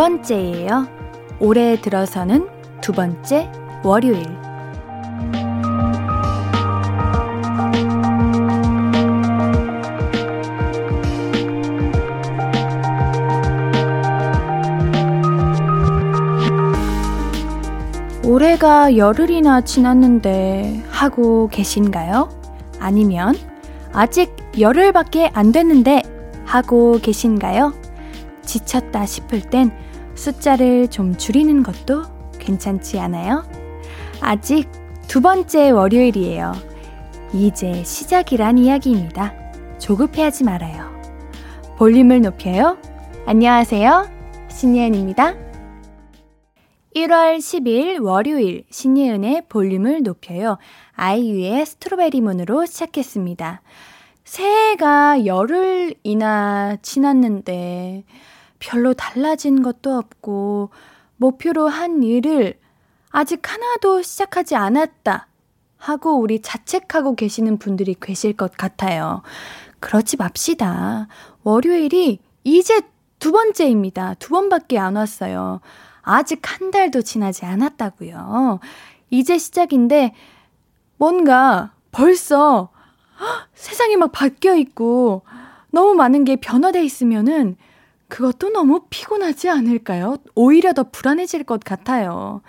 번째예요. 올해 들어서는 두 번째 월요일. 올해가 열흘이나 지났는데 하고 계신가요? 아니면 아직 열흘밖에 안 됐는데 하고 계신가요? 지쳤다 싶을 땐 숫자를 좀 줄이는 것도 괜찮지 않아요? 아직 두 번째 월요일이에요. 이제 시작이란 이야기입니다. 조급해하지 말아요. 볼륨을 높여요. 안녕하세요. 신예은입니다. 1월 10일 월요일 신예은의 볼륨을 높여요. 아이유의 스트로베리 문으로 시작했습니다. 새해가 열흘이나 지났는데 별로 달라진 것도 없고 목표로 한 일을 아직 하나도 시작하지 않았다 하고 우리 자책하고 계시는 분들이 계실 것 같아요. 그렇지 맙시다. 월요일이 이제 두 번째입니다. 두 번밖에 안 왔어요. 아직 한 달도 지나지 않았다고요. 이제 시작인데 뭔가 벌써 세상이 막 바뀌어 있고 너무 많은 게 변화돼 있으면은 그것도 너무 피곤하지 않을까요? 오히려 더 불안해질 것 같아요.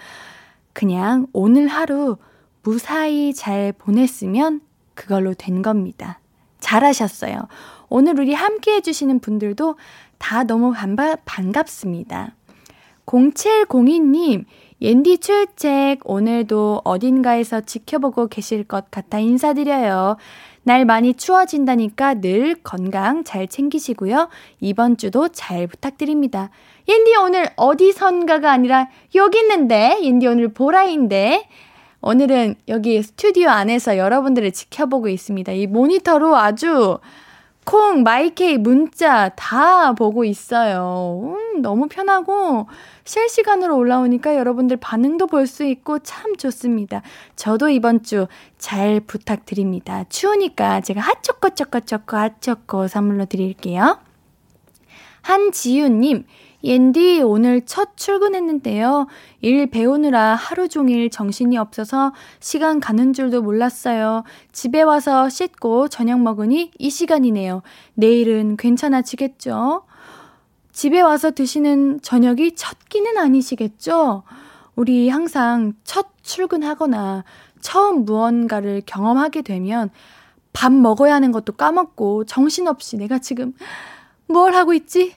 그냥 오늘 하루 무사히 잘 보냈으면 그걸로 된 겁니다. 잘하셨어요. 오늘 우리 함께 해주시는 분들도 다 너무 반바, 반갑습니다. 0702님, 옌디 출첵 오늘도 어딘가에서 지켜보고 계실 것 같아 인사드려요. 날 많이 추워진다니까 늘 건강 잘 챙기시고요. 이번 주도 잘 부탁드립니다. 옌디 오늘 어디선가가 아니라 여기 있는데, 옌디 오늘 보라인데, 오늘은 여기 스튜디오 안에서 여러분들을 지켜보고 있습니다. 이 모니터로 아주 콩, 마이케이, 문자 다 보고 있어요. 음, 너무 편하고 실시간으로 올라오니까 여러분들 반응도 볼 수 있고 참 좋습니다. 저도 이번 주 잘 부탁드립니다. 추우니까 제가 핫초코 초코 초코 핫초코 선물로 드릴게요. 한지윤님, 옌디 오늘 첫 출근했는데요. 일 배우느라 하루 종일 정신이 없어서 시간 가는 줄도 몰랐어요. 집에 와서 씻고 저녁 먹으니 이 시간이네요. 내일은 괜찮아지겠죠? 집에 와서 드시는 저녁이 첫 끼는 아니시겠죠? 우리 항상 첫 출근하거나 처음 무언가를 경험하게 되면 밥 먹어야 하는 것도 까먹고 정신없이 내가 지금 뭘 하고 있지?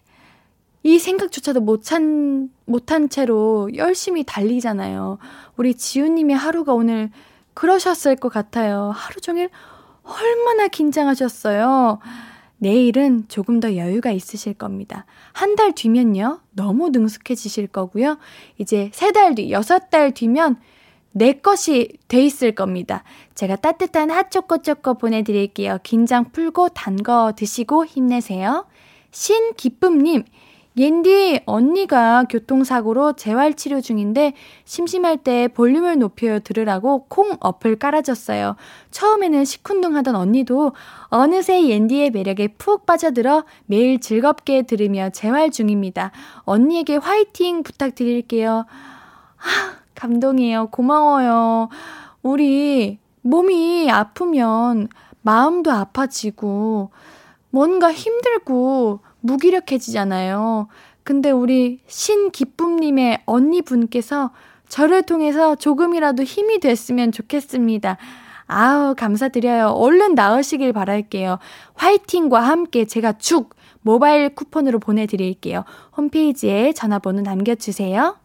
이 생각조차도 못한, 못한 채로 열심히 달리잖아요. 우리 지우님의 하루가 오늘 그러셨을 것 같아요. 하루 종일 얼마나 긴장하셨어요. 내일은 조금 더 여유가 있으실 겁니다. 한 달 뒤면요. 너무 능숙해지실 거고요. 이제 세 달 뒤, 여섯 달 뒤면 내 것이 돼 있을 겁니다. 제가 따뜻한 핫초코초코 보내드릴게요. 긴장 풀고 단 거 드시고 힘내세요. 신기쁨님, 옌디 언니가 교통사고로 재활치료 중인데 심심할 때 볼륨을 높여 들으라고 콩 어플 깔아줬어요. 처음에는 시큰둥하던 언니도 어느새 옌디의 매력에 푹 빠져들어 매일 즐겁게 들으며 재활 중입니다. 언니에게 화이팅 부탁드릴게요. 아, 감동이에요. 고마워요. 우리 몸이 아프면 마음도 아파지고 뭔가 힘들고 무기력해지잖아요. 근데 우리 신기쁨님의 언니분께서 저를 통해서 조금이라도 힘이 됐으면 좋겠습니다. 아우, 감사드려요. 얼른 나으시길 바랄게요. 화이팅과 함께 제가 죽 모바일 쿠폰으로 보내드릴게요. 홈페이지에 전화번호 남겨주세요.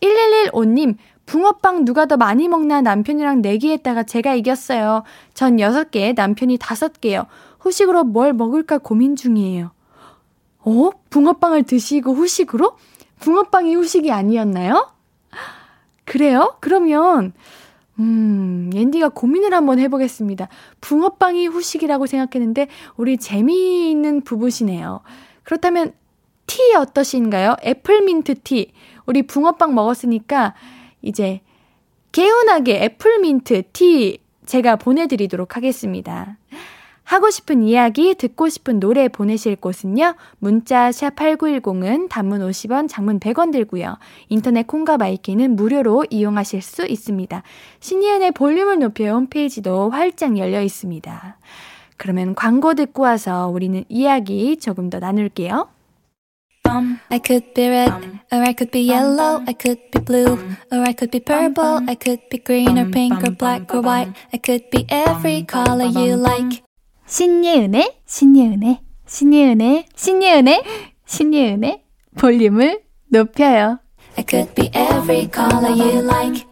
1115님, 붕어빵 누가 더 많이 먹나 남편이랑 내기했다가 제가 이겼어요. 전 6개, 남편이 5개요. 후식으로 뭘 먹을까 고민 중이에요. 어? 붕어빵을 드시고 후식으로? 붕어빵이 후식이 아니었나요? 그래요? 그러면, 음, 옌디가 고민을 한번 해보겠습니다. 붕어빵이 후식이라고 생각했는데, 우리 재미있는 부부시네요. 그렇다면, 티 어떠신가요? 애플민트 티. 우리 붕어빵 먹었으니까, 이제, 개운하게 애플민트 티 제가 보내드리도록 하겠습니다. 하고 싶은 이야기, 듣고 싶은 노래 보내실 곳은요. 문자 샵 8910은 단문 50원, 장문 100원 들고요. 인터넷 콩과 마이키는 무료로 이용하실 수 있습니다. 신이은의 볼륨을 높여 홈페이지도 활짝 열려 있습니다. 그러면 광고 듣고 와서 우리는 이야기 조금 더 나눌게요. I could be red, or I could be yellow, I could be blue, or I could be purple, I could be green or pink or black or white, I could be every color you like. 신예은의, 신예은의, 신예은의, 신예은의, 신예은의 볼륨을 높여요. I could be every color you like.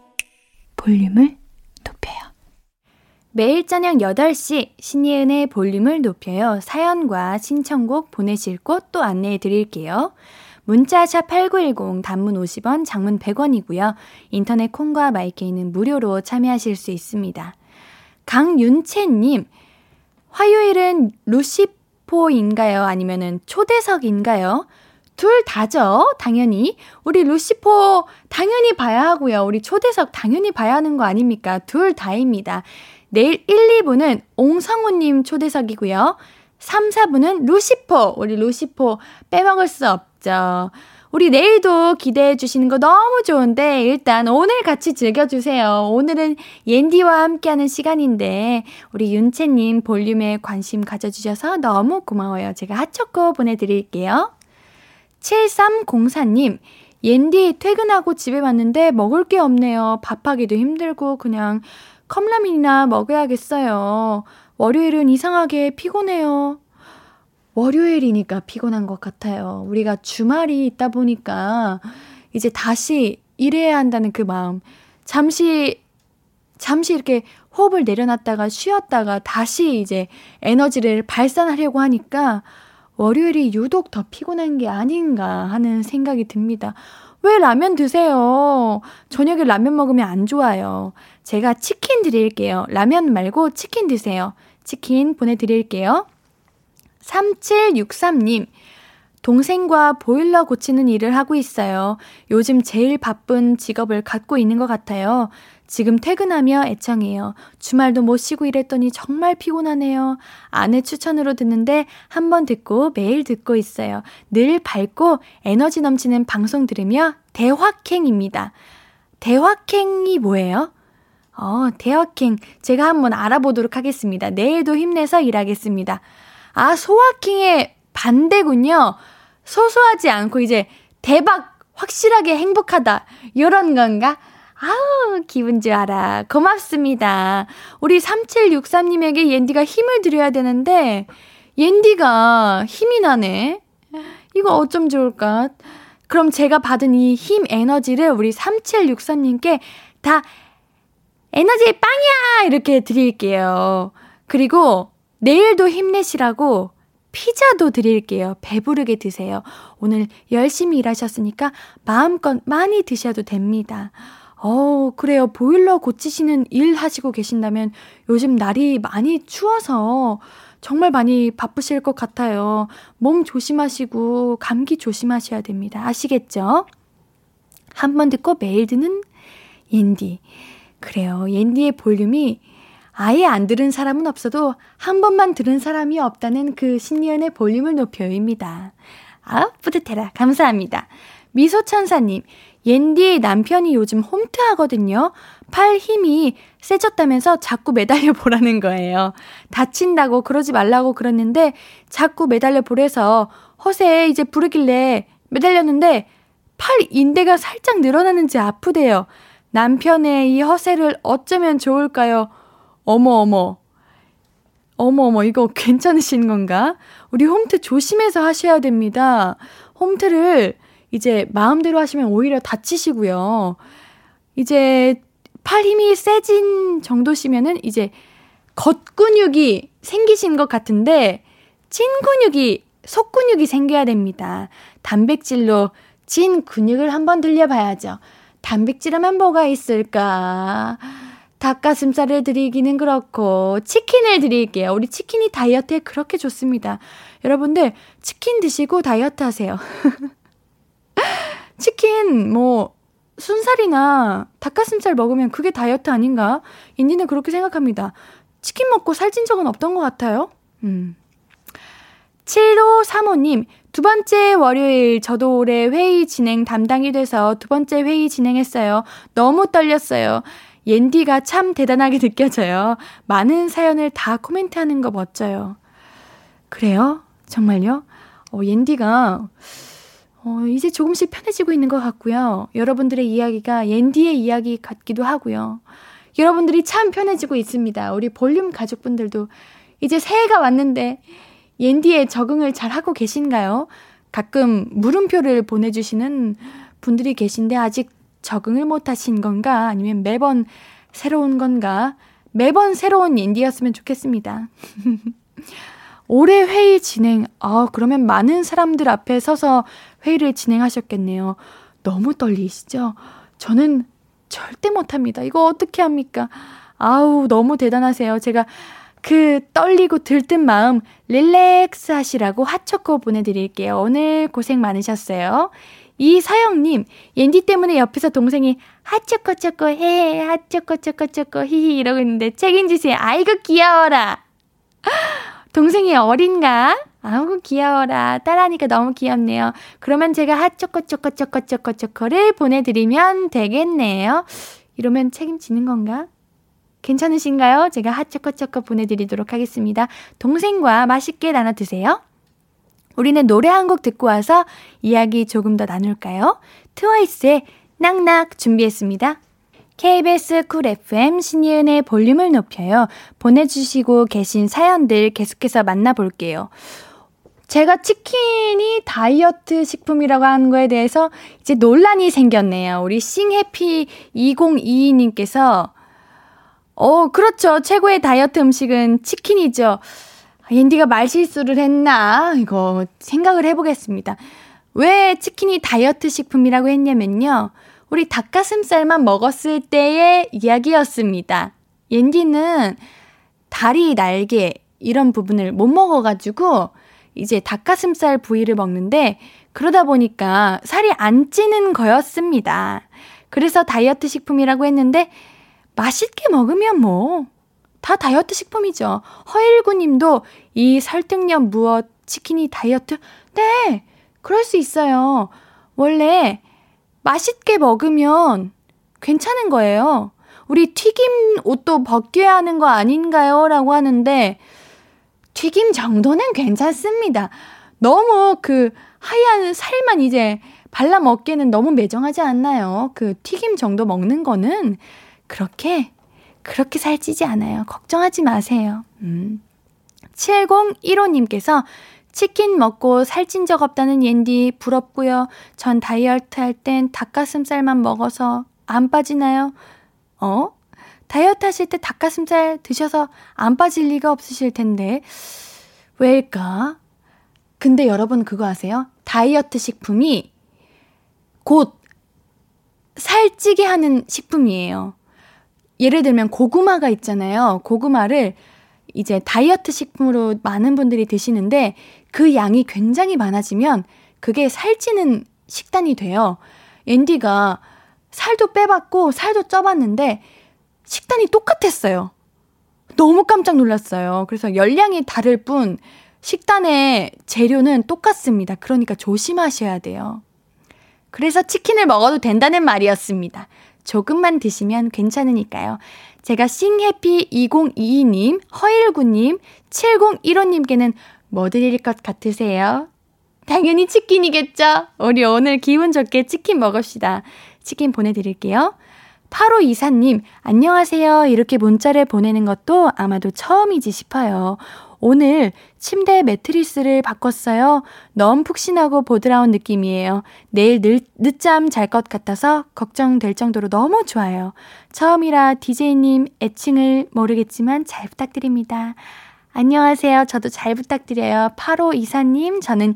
볼륨을 높여요. 매일 저녁 8시 신예은의 볼륨을 높여요. 사연과 신청곡 보내실 곳 또 안내해 드릴게요. 문자 샵 8910 단문 50원, 장문 100원이고요. 인터넷 콩과 마이케이는 무료로 참여하실 수 있습니다. 강윤채 님, 화요일은 루시포인가요? 아니면은 초대석인가요? 둘 다죠, 당연히. 우리 루시포 당연히 봐야 하고요. 우리 초대석 당연히 봐야 하는 거 아닙니까? 둘 다입니다. 내일 1, 2부는 옹성우님 초대석이고요. 3, 4부는 루시포. 우리 루시포 빼먹을 수 없죠. 우리 내일도 기대해 주시는 거 너무 좋은데 일단 오늘 같이 즐겨주세요. 오늘은 옌디와 함께하는 시간인데 우리 윤채님 볼륨에 관심 가져주셔서 너무 고마워요. 제가 핫초코 보내드릴게요. 7304님 옌디 퇴근하고 집에 왔는데 먹을 게 없네요. 밥하기도 힘들고 그냥 컵라면이나 먹어야겠어요. 월요일은 이상하게 피곤해요. 월요일이니까 피곤한 것 같아요. 우리가 주말이 있다 보니까 이제 다시 일해야 한다는 그 마음. 잠시, 잠시 이렇게 호흡을 내려놨다가 쉬었다가 다시 이제 에너지를 발산하려고 하니까 월요일이 유독 더 피곤한 게 아닌가 하는 생각이 듭니다. 왜 라면 드세요? 저녁에 라면 먹으면 안 좋아요. 제가 치킨 드릴게요. 라면 말고 치킨 드세요. 치킨 보내드릴게요. 3763님, 동생과 보일러 고치는 일을 하고 있어요. 요즘 제일 바쁜 직업을 갖고 있는 것 같아요. 지금 퇴근하며 애청해요. 주말도 못 쉬고 일했더니 정말 피곤하네요. 아내 추천으로 듣는데 한 번 듣고 매일 듣고 있어요. 늘 밝고 에너지 넘치는 방송 들으며 대확행입니다. 대확행이 뭐예요? 어, 대확행. 제가 한번 알아보도록 하겠습니다. 내일도 힘내서 일하겠습니다. 아, 소확행의 반대군요. 소소하지 않고 이제 대박, 확실하게 행복하다. 요런 건가? 아우, 기분 좋아라. 고맙습니다. 우리 3763님에게 옌디가 힘을 드려야 되는데, 옌디가 힘이 나네. 이거 어쩜 좋을까? 그럼 제가 받은 이 힘 에너지를 우리 3763님께 다 에너지 빵이야! 이렇게 드릴게요. 그리고 내일도 힘내시라고 피자도 드릴게요. 배부르게 드세요. 오늘 열심히 일하셨으니까 마음껏 많이 드셔도 됩니다. 어, 그래요. 보일러 고치시는 일 하시고 계신다면 요즘 날이 많이 추워서 정말 많이 바쁘실 것 같아요. 몸 조심하시고 감기 조심하셔야 됩니다. 아시겠죠? 한 번 듣고 매일 듣는 옌디. 그래요. 옌디의 볼륨이 아예 안 들은 사람은 없어도 한 번만 들은 사람이 없다는 그 신리연의 볼륨을 높여입니다. 아, 뿌듯해라. 감사합니다. 미소천사님, 옌디 남편이 요즘 홈트 하거든요. 팔 힘이 세졌다면서 자꾸 매달려 보라는 거예요. 다친다고 그러지 말라고 그랬는데 자꾸 매달려 보래서 허세에 이제 부르길래 매달렸는데 팔 인대가 살짝 늘어나는지 아프대요. 남편의 이 허세를 어쩌면 좋을까요? 어머, 어머. 어머, 어머, 이거 괜찮으신 건가? 우리 홈트 조심해서 하셔야 됩니다. 홈트를 이제 마음대로 하시면 오히려 다치시고요. 이제 팔 힘이 세진 정도시면은 이제 겉근육이 생기신 것 같은데 찐 근육이 속 근육이 생겨야 됩니다. 단백질로 찐 근육을 한번 들려봐야죠. 단백질하면 뭐가 있을까? 닭가슴살을 드리기는 그렇고 치킨을 드릴게요. 우리 치킨이 다이어트에 그렇게 좋습니다. 여러분들 치킨 드시고 다이어트 하세요. 치킨 뭐 순살이나 닭가슴살 먹으면 그게 다이어트 아닌가? 인디는 그렇게 생각합니다. 치킨 먹고 살찐 적은 없던 것 같아요. 음. 7535님, 두 번째 월요일 저도 올해 회의 진행 담당이 돼서 두 번째 회의 진행했어요. 너무 떨렸어요. 옌디가 참 대단하게 느껴져요. 많은 사연을 다 코멘트하는 거 멋져요. 그래요? 정말요? 어, 옌디가 어, 이제 조금씩 편해지고 있는 것 같고요. 여러분들의 이야기가 옌디의 이야기 같기도 하고요. 여러분들이 참 편해지고 있습니다. 우리 볼륨 가족분들도 이제 새해가 왔는데 옌디에 적응을 잘 하고 계신가요? 가끔 물음표를 보내주시는 분들이 계신데 아직 적응을 못 하신 건가? 아니면 매번 새로운 건가? 매번 새로운 옌디였으면 좋겠습니다. 올해 회의 진행, 아, 그러면 많은 사람들 앞에 서서 회의를 진행하셨겠네요. 너무 떨리시죠? 저는 절대 못합니다. 이거 어떻게 합니까? 아우, 너무 대단하세요. 제가 그 떨리고 들뜬 마음 릴렉스 하시라고 핫초코 보내드릴게요. 오늘 고생 많으셨어요. 이사영님, 옌디 때문에 옆에서 동생이 핫초코초코 해, 핫초코초코초코 히히 이러고 있는데 책임지세요. 아이고 귀여워라. 동생이 어린가? 아우 귀여워라. 딸하니까 너무 귀엽네요. 그러면 제가 핫초코초코초코초코초코를 보내드리면 되겠네요. 이러면 책임지는 건가? 괜찮으신가요? 제가 핫초코초코 보내드리도록 하겠습니다. 동생과 맛있게 나눠 드세요. 우리는 노래 한 곡 듣고 와서 이야기 조금 더 나눌까요? 트와이스의 Knock Knock 준비했습니다. KBS 쿨 FM 신예은의 볼륨을 높여요. 보내주시고 계신 사연들 계속해서 만나볼게요. 제가 치킨이 다이어트 식품이라고 하는 거에 대해서 이제 논란이 생겼네요. 우리 싱해피 2022님께서 어, 그렇죠. 최고의 다이어트 음식은 치킨이죠. 앤디가 말실수를 했나? 이거 생각을 해보겠습니다. 왜 치킨이 다이어트 식품이라고 했냐면요. 우리 닭가슴살만 먹었을 때의 이야기였습니다. 옌디는 다리, 날개, 이런 부분을 못 먹어가지고, 이제 닭가슴살 부위를 먹는데, 그러다 보니까 살이 안 찌는 거였습니다. 그래서 다이어트 식품이라고 했는데, 맛있게 먹으면 뭐, 다 다이어트 식품이죠. 허일구 님도 이 설득력 무엇 치킨이 다이어트? 네, 그럴 수 있어요. 원래 맛있게 먹으면 괜찮은 거예요. 우리 튀김 옷도 벗겨야 하는 거 아닌가요? 라고 하는데, 튀김 정도는 괜찮습니다. 너무 그 하얀 살만 이제 발라 먹기에는 너무 매정하지 않나요? 그 튀김 정도 먹는 거는 그렇게, 그렇게 살찌지 않아요. 걱정하지 마세요. 음. 7015님께서 치킨 먹고 살찐 적 없다는 옌디 부럽고요. 전 다이어트 할 땐 닭가슴살만 먹어서 안 빠지나요? 어? 다이어트 하실 때 닭가슴살 드셔서 안 빠질 리가 없으실 텐데. 왜일까? 근데 여러분 그거 아세요? 다이어트 식품이 곧 살찌게 하는 식품이에요. 예를 들면 고구마가 있잖아요. 고구마를 이제 다이어트 식품으로 많은 분들이 드시는데 그 양이 굉장히 많아지면 그게 살찌는 식단이 돼요. 앤디가 살도 빼봤고 살도 쪄봤는데 식단이 똑같았어요. 너무 깜짝 놀랐어요. 그래서 열량이 다를 뿐 식단의 재료는 똑같습니다. 그러니까 조심하셔야 돼요. 그래서 치킨을 먹어도 된다는 말이었습니다. 조금만 드시면 괜찮으니까요. 제가 싱해피 2022님, 허일구님, 7015님께는 뭐 드릴 것 같으세요? 당연히 치킨이겠죠? 우리 오늘 기분 좋게 치킨 먹읍시다. 치킨 보내드릴게요. 8호 이사님, 안녕하세요. 이렇게 문자를 보내는 것도 아마도 처음이지 싶어요. 오늘 침대 매트리스를 바꿨어요. 너무 푹신하고 보드라운 느낌이에요. 내일 늦, 늦잠 잘 것 같아서 걱정될 정도로 너무 좋아요. 처음이라 DJ님 애칭을 모르겠지만 잘 부탁드립니다. 안녕하세요. 저도 잘 부탁드려요. 8호 이사님, 저는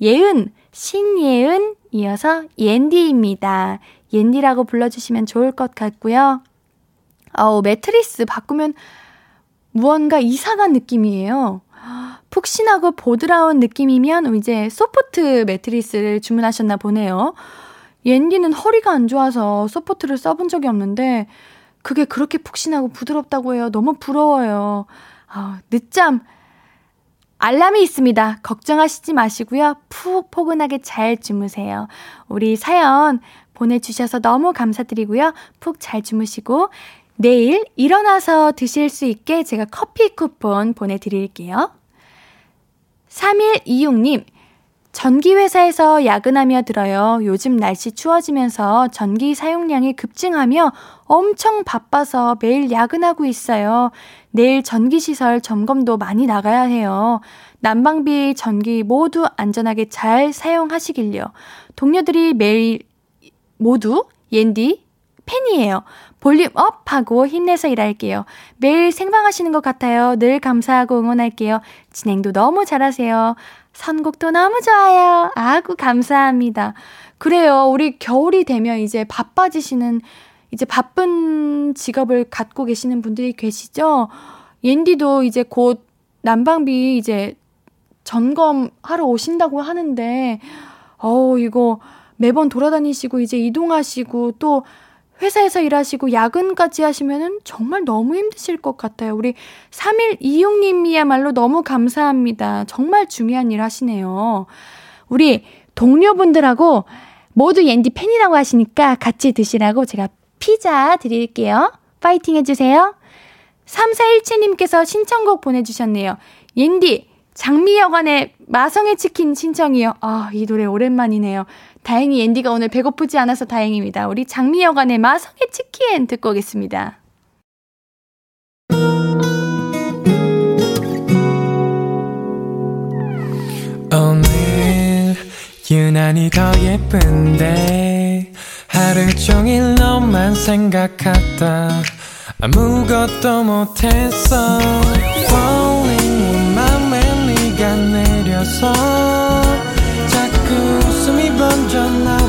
예은, 신예은, 이어서 옌디입니다. 옌디라고 불러주시면 좋을 것 같고요. 어우, 매트리스 바꾸면 무언가 이상한 느낌이에요. 푹신하고 보드라운 느낌이면 이제 소프트 매트리스를 주문하셨나 보네요. 옌디는 허리가 안 좋아서 소프트를 써본 적이 없는데 그게 그렇게 푹신하고 부드럽다고 해요. 너무 부러워요. 아, 늦잠 알람이 있습니다. 걱정하시지 마시고요. 푹 포근하게 잘 주무세요. 우리 사연 보내주셔서 너무 감사드리고요. 푹 잘 주무시고 내일 일어나서 드실 수 있게 제가 커피 쿠폰 보내드릴게요. 3126님, 전기회사에서 야근하며 들어요. 요즘 날씨 추워지면서 전기 사용량이 급증하며 엄청 바빠서 매일 야근하고 있어요. 내일 전기시설 점검도 많이 나가야 해요. 난방비, 전기 모두 안전하게 잘 사용하시길요. 동료들이 매일 모두 옌디 팬이에요. 볼륨 up 하고 힘내서 일할게요. 매일 생방하시는 것 같아요. 늘 감사하고 응원할게요. 진행도 너무 잘하세요. 선곡도 너무 좋아요. 아구 감사합니다. 그래요. 우리 겨울이 되면 이제 바빠지시는 이제 바쁜 직업을 갖고 계시는 분들이 계시죠? 옌디도 이제 곧 난방비 이제 점검하러 오신다고 하는데, 어우, 이거 매번 돌아다니시고 이제 이동하시고 또 회사에서 일하시고 야근까지 하시면은 정말 너무 힘드실 것 같아요. 우리 3126님이야말로 너무 감사합니다. 정말 중요한 일 하시네요. 우리 동료분들하고 모두 옌디 팬이라고 하시니까 같이 드시라고 제가 피자 드릴게요. 파이팅 해주세요. 3417님께서 신청곡 보내주셨네요. 옌디, 장미여관의 마성의 치킨 신청이요. 아, 이 노래 오랜만이네요. 다행히 앤디가 오늘 배고프지 않아서 다행입니다. 우리 장미여관의 마성의 치킨 듣고 오겠습니다. 오늘 유난히 더 예쁜데 하루 종일 너만 생각하다 아무것도 못했어 Falling 맘에 네가 내려서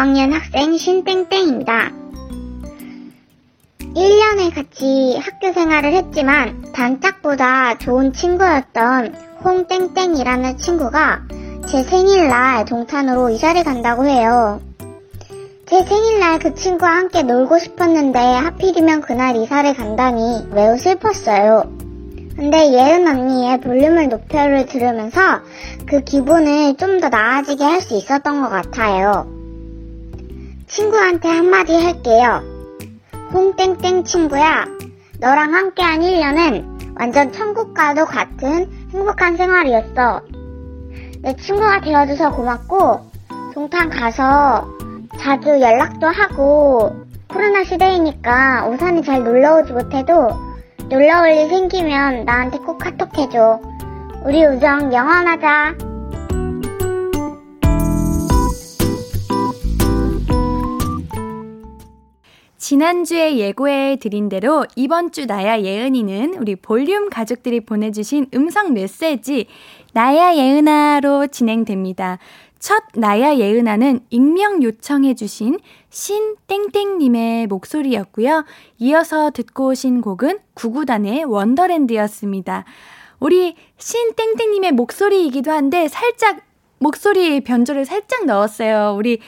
5학년 학생 신땡땡입니다. 1년에 같이 학교 생활을 했지만 단짝보다 좋은 친구였던 홍땡땡이라는 친구가 제 생일날 동탄으로 이사를 간다고 해요. 제 생일날 그 친구와 함께 놀고 싶었는데 하필이면 그날 이사를 간다니 매우 슬펐어요. 근데 예은 언니의 볼륨을 높여를 들으면서 그 기분을 좀 더 나아지게 할 수 있었던 것 같아요. 친구한테 한마디 할게요. 홍땡땡 친구야, 너랑 함께한 1년은 완전 천국과도 같은 행복한 생활이었어. 내 친구가 되어줘서 고맙고, 동탄 가서 자주 연락도 하고, 코로나 시대이니까 우산이 잘 놀러오지 못해도 놀러올 일 생기면 나한테 꼭 카톡 해줘. 우리 우정 영원하자. 지난주에 예고해 드린 대로 이번 주 나야 예은이는 우리 볼륨 가족들이 보내주신 음성 메시지 나야 예은아로 진행됩니다. 첫 나야 예은아는 익명 요청해주신 신땡땡님의 목소리였고요. 이어서 듣고 오신 곡은 구구단의 원더랜드였습니다. 우리 신땡땡님의 목소리이기도 한데 살짝 목소리 변조를 살짝 넣었어요. 우리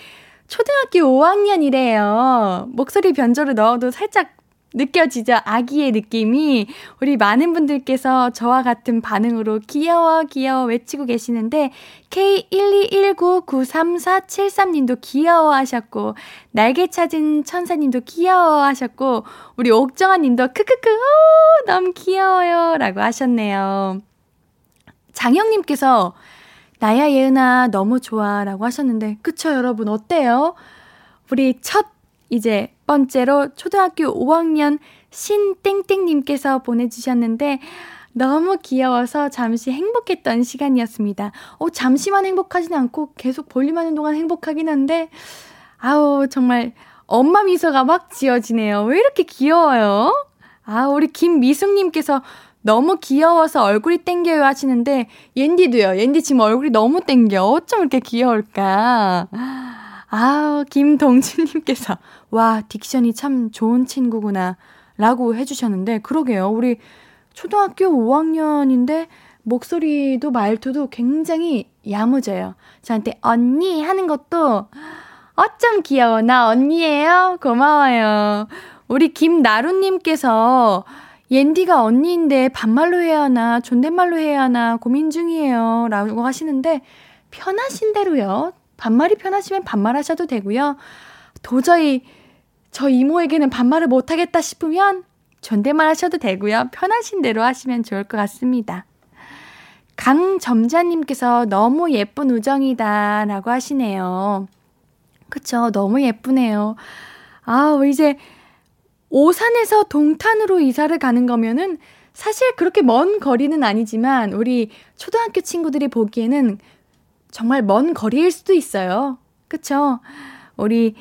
초등학교 5학년이래요. 목소리 변조를 넣어도 살짝 느껴지죠? 아기의 느낌이. 우리 많은 분들께서 저와 같은 반응으로 귀여워, 귀여워 외치고 계시는데, K121993473님도 귀여워 하셨고, 날개 찾은 천사님도 귀여워 하셨고, 우리 옥정아님도 크크크, 오, 너무 귀여워요. 라고 하셨네요. 장영님께서, 나야 예은아 너무 좋아 라고 하셨는데 그쵸 여러분 어때요? 우리 첫 이제 번째로 초등학교 5학년 신땡땡님께서 보내주셨는데, 너무 귀여워서 잠시 행복했던 시간이었습니다. 어, 잠시만 행복하진 않고 계속 볼륨하는 동안 행복하긴 한데, 아우, 정말 엄마 미소가 막 지어지네요. 왜 이렇게 귀여워요? 아, 우리 김미숙님께서 너무 귀여워서 얼굴이 땡겨요 하시는데, 옌디도요. 옌디 지금 얼굴이 너무 땡겨. 어쩜 이렇게 귀여울까? 아우, 김동진님께서, 와, 딕션이 참 좋은 친구구나. 라고 해주셨는데, 그러게요. 우리 초등학교 5학년인데, 목소리도 말투도 굉장히 야무져요. 저한테 언니 하는 것도 어쩜 귀여워. 나 언니예요. 고마워요. 우리 김나루님께서 옌디가 언니인데 반말로 해야 하나 존댓말로 해야 하나 고민 중이에요. 라고 하시는데 편하신 대로요. 반말이 편하시면 반말하셔도 되고요. 도저히 저 이모에게는 반말을 못하겠다 싶으면 존댓말 하셔도 되고요. 편하신 대로 하시면 좋을 것 같습니다. 강점자님께서 너무 예쁜 우정이다 라고 하시네요. 그쵸. 너무 예쁘네요. 아, 이제 오산에서 동탄으로 이사를 가는 거면은 사실 그렇게 먼 거리는 아니지만 우리 초등학교 친구들이 보기에는 정말 먼 거리일 수도 있어요. 그쵸? 우리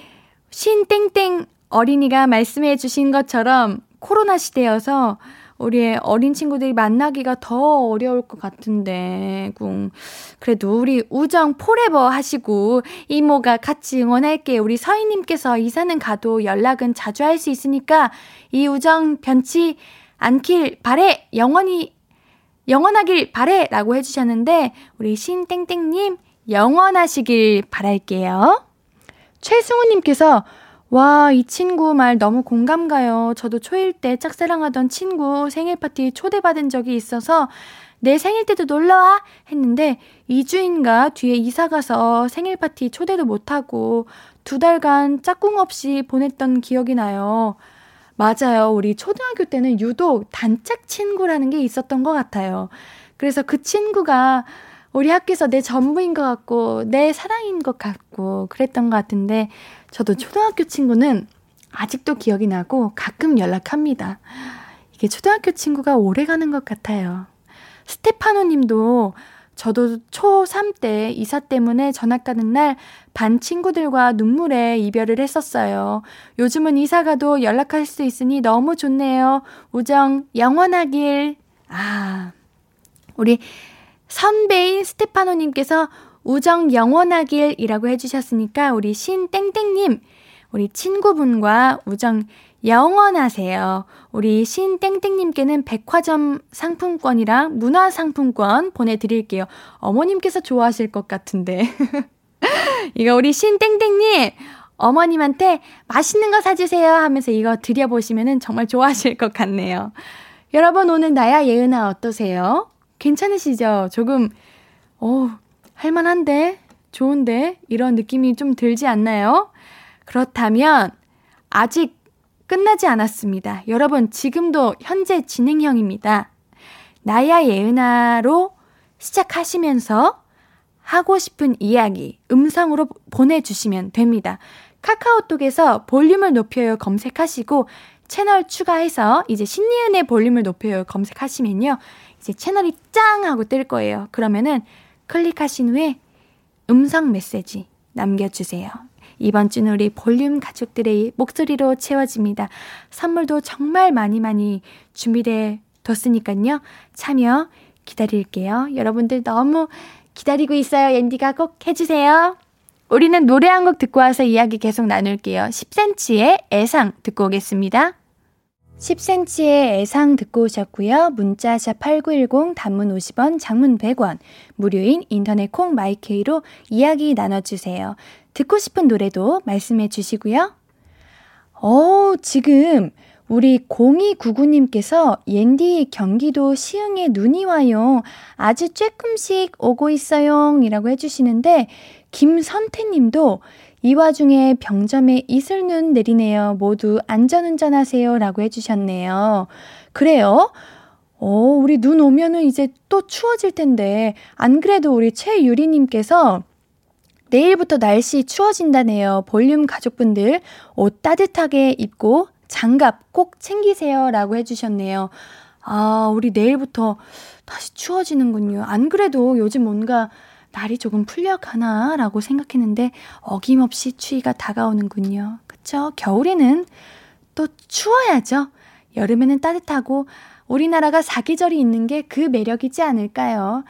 신땡땡 어린이가 말씀해 주신 것처럼 코로나 시대여서 우리의 어린 친구들이 만나기가 더 어려울 것 같은데, 궁. 그래도 우리 우정 forever 하시고, 이모가 같이 응원할게. 우리 서희님께서 이사는 가도 연락은 자주 할 수 있으니까, 이 우정 변치 않길 바래! 영원히, 영원하길 바래! 라고 해주셨는데, 우리 신땡땡님, 영원하시길 바랄게요. 최승우님께서 와, 이 친구 말 너무 공감 가요. 저도 초일 때 짝사랑하던 친구 생일 파티 초대받은 적이 있어서 내 생일 때도 놀러와 했는데 2주인가 뒤에 이사 가서 생일 파티 초대도 못하고 두 달간 짝꿍 없이 보냈던 기억이 나요. 맞아요. 우리 초등학교 때는 유독 단짝 친구라는 게 있었던 것 같아요. 그래서 그 친구가 우리 학교에서 내 전부인 것 같고, 내 사랑인 것 같고, 그랬던 것 같은데, 저도 초등학교 친구는 아직도 기억이 나고 가끔 연락합니다. 이게 초등학교 친구가 오래 가는 것 같아요. 스테파노 님도 저도 초3 때 이사 때문에 전학 가는 날 반 친구들과 눈물에 이별을 했었어요. 요즘은 이사 가도 연락할 수 있으니 너무 좋네요. 우정 영원하길. 아, 우리 선배인 스테파노 님께서 우정 영원하길이라고 해주셨으니까 우리 신땡땡님, 우리 친구분과 우정 영원하세요. 우리 신땡땡님께는 백화점 상품권이랑 문화 상품권 보내드릴게요. 어머님께서 좋아하실 것 같은데. 이거 우리 신땡땡님, 어머님한테 맛있는 거 사주세요 하면서 이거 드려보시면 정말 좋아하실 것 같네요. 여러분, 오늘 나야 예은아 어떠세요? 괜찮으시죠? 조금, 어, 할만한데? 좋은데? 이런 느낌이 좀 들지 않나요? 그렇다면, 아직 끝나지 않았습니다. 여러분, 지금도 현재 진행형입니다. 나야 예은아로 시작하시면서 하고 싶은 이야기 음성으로 보내주시면 됩니다. 카카오톡에서 볼륨을 높여요 검색하시고 채널 추가해서 이제 신니은의 볼륨을 높여요 검색하시면요. 이제 채널이 짱 하고 뜰 거예요. 그러면은 클릭하신 후에 음성 메시지 남겨주세요. 이번 주는 우리 볼륨 가족들의 목소리로 채워집니다. 선물도 정말 많이 많이 준비돼 뒀으니까요. 참여 기다릴게요. 여러분들 너무 기다리고 있어요. 앤디가 꼭 해주세요. 우리는 노래 한 곡 듣고 와서 이야기 계속 나눌게요. 10cm의 애상 듣고 오겠습니다. 10cm의 애상 듣고 오셨고요. 문자샵 8910 단문 50원, 장문 100원, 무료인 인터넷 콩 마이케이로 이야기 나눠 주세요. 듣고 싶은 노래도 말씀해 주시고요. 어, 지금 우리 0299님께서 옌디 경기도 시흥에 눈이 와요. 아주 쬐끔씩 오고 있어요. 이라고 해주시는데, 김선태 님도 이 와중에 병점에 이슬눈 내리네요. 모두 안전운전 하세요. 라고 해주셨네요. 그래요? 어, 우리 눈 오면은 이제 또 추워질 텐데, 안 그래도 우리 최유리님께서 내일부터 날씨 추워진다네요. 볼륨 가족분들 옷 따뜻하게 입고 장갑 꼭 챙기세요. 라고 해주셨네요. 아, 우리 내일부터 다시 추워지는군요. 안 그래도 요즘 뭔가 날이 조금 풀려가나 라고 생각했는데 어김없이 추위가 다가오는군요. 그쵸? 겨울에는 또 추워야죠. 여름에는 따뜻하고 우리나라가 사계절이 있는 게 그 매력이지 않을까요?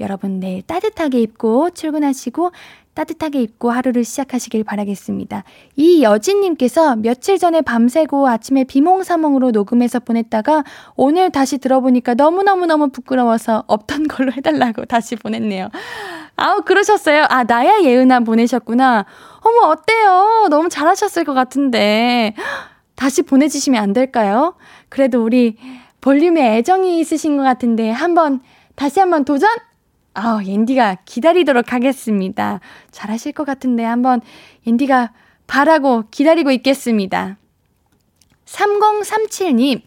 여러분 내일 따뜻하게 입고 출근하시고 따뜻하게 입고 하루를 시작하시길 바라겠습니다. 이 여진님께서 며칠 전에 밤새고 아침에 비몽사몽으로 녹음해서 보냈다가 오늘 다시 들어보니까 너무너무너무 부끄러워서 없던 걸로 해달라고 다시 보냈네요. 아우, 그러셨어요? 아, 나야 예은아 보내셨구나. 어머, 어때요? 너무 잘하셨을 것 같은데. 다시 보내주시면 안 될까요? 그래도 우리 볼륨에 애정이 있으신 것 같은데 한번, 다시 한번 도전? 아, 옌디가 기다리도록 하겠습니다. 잘하실 것 같은데 한번 옌디가 바라고 기다리고 있겠습니다. 3037님,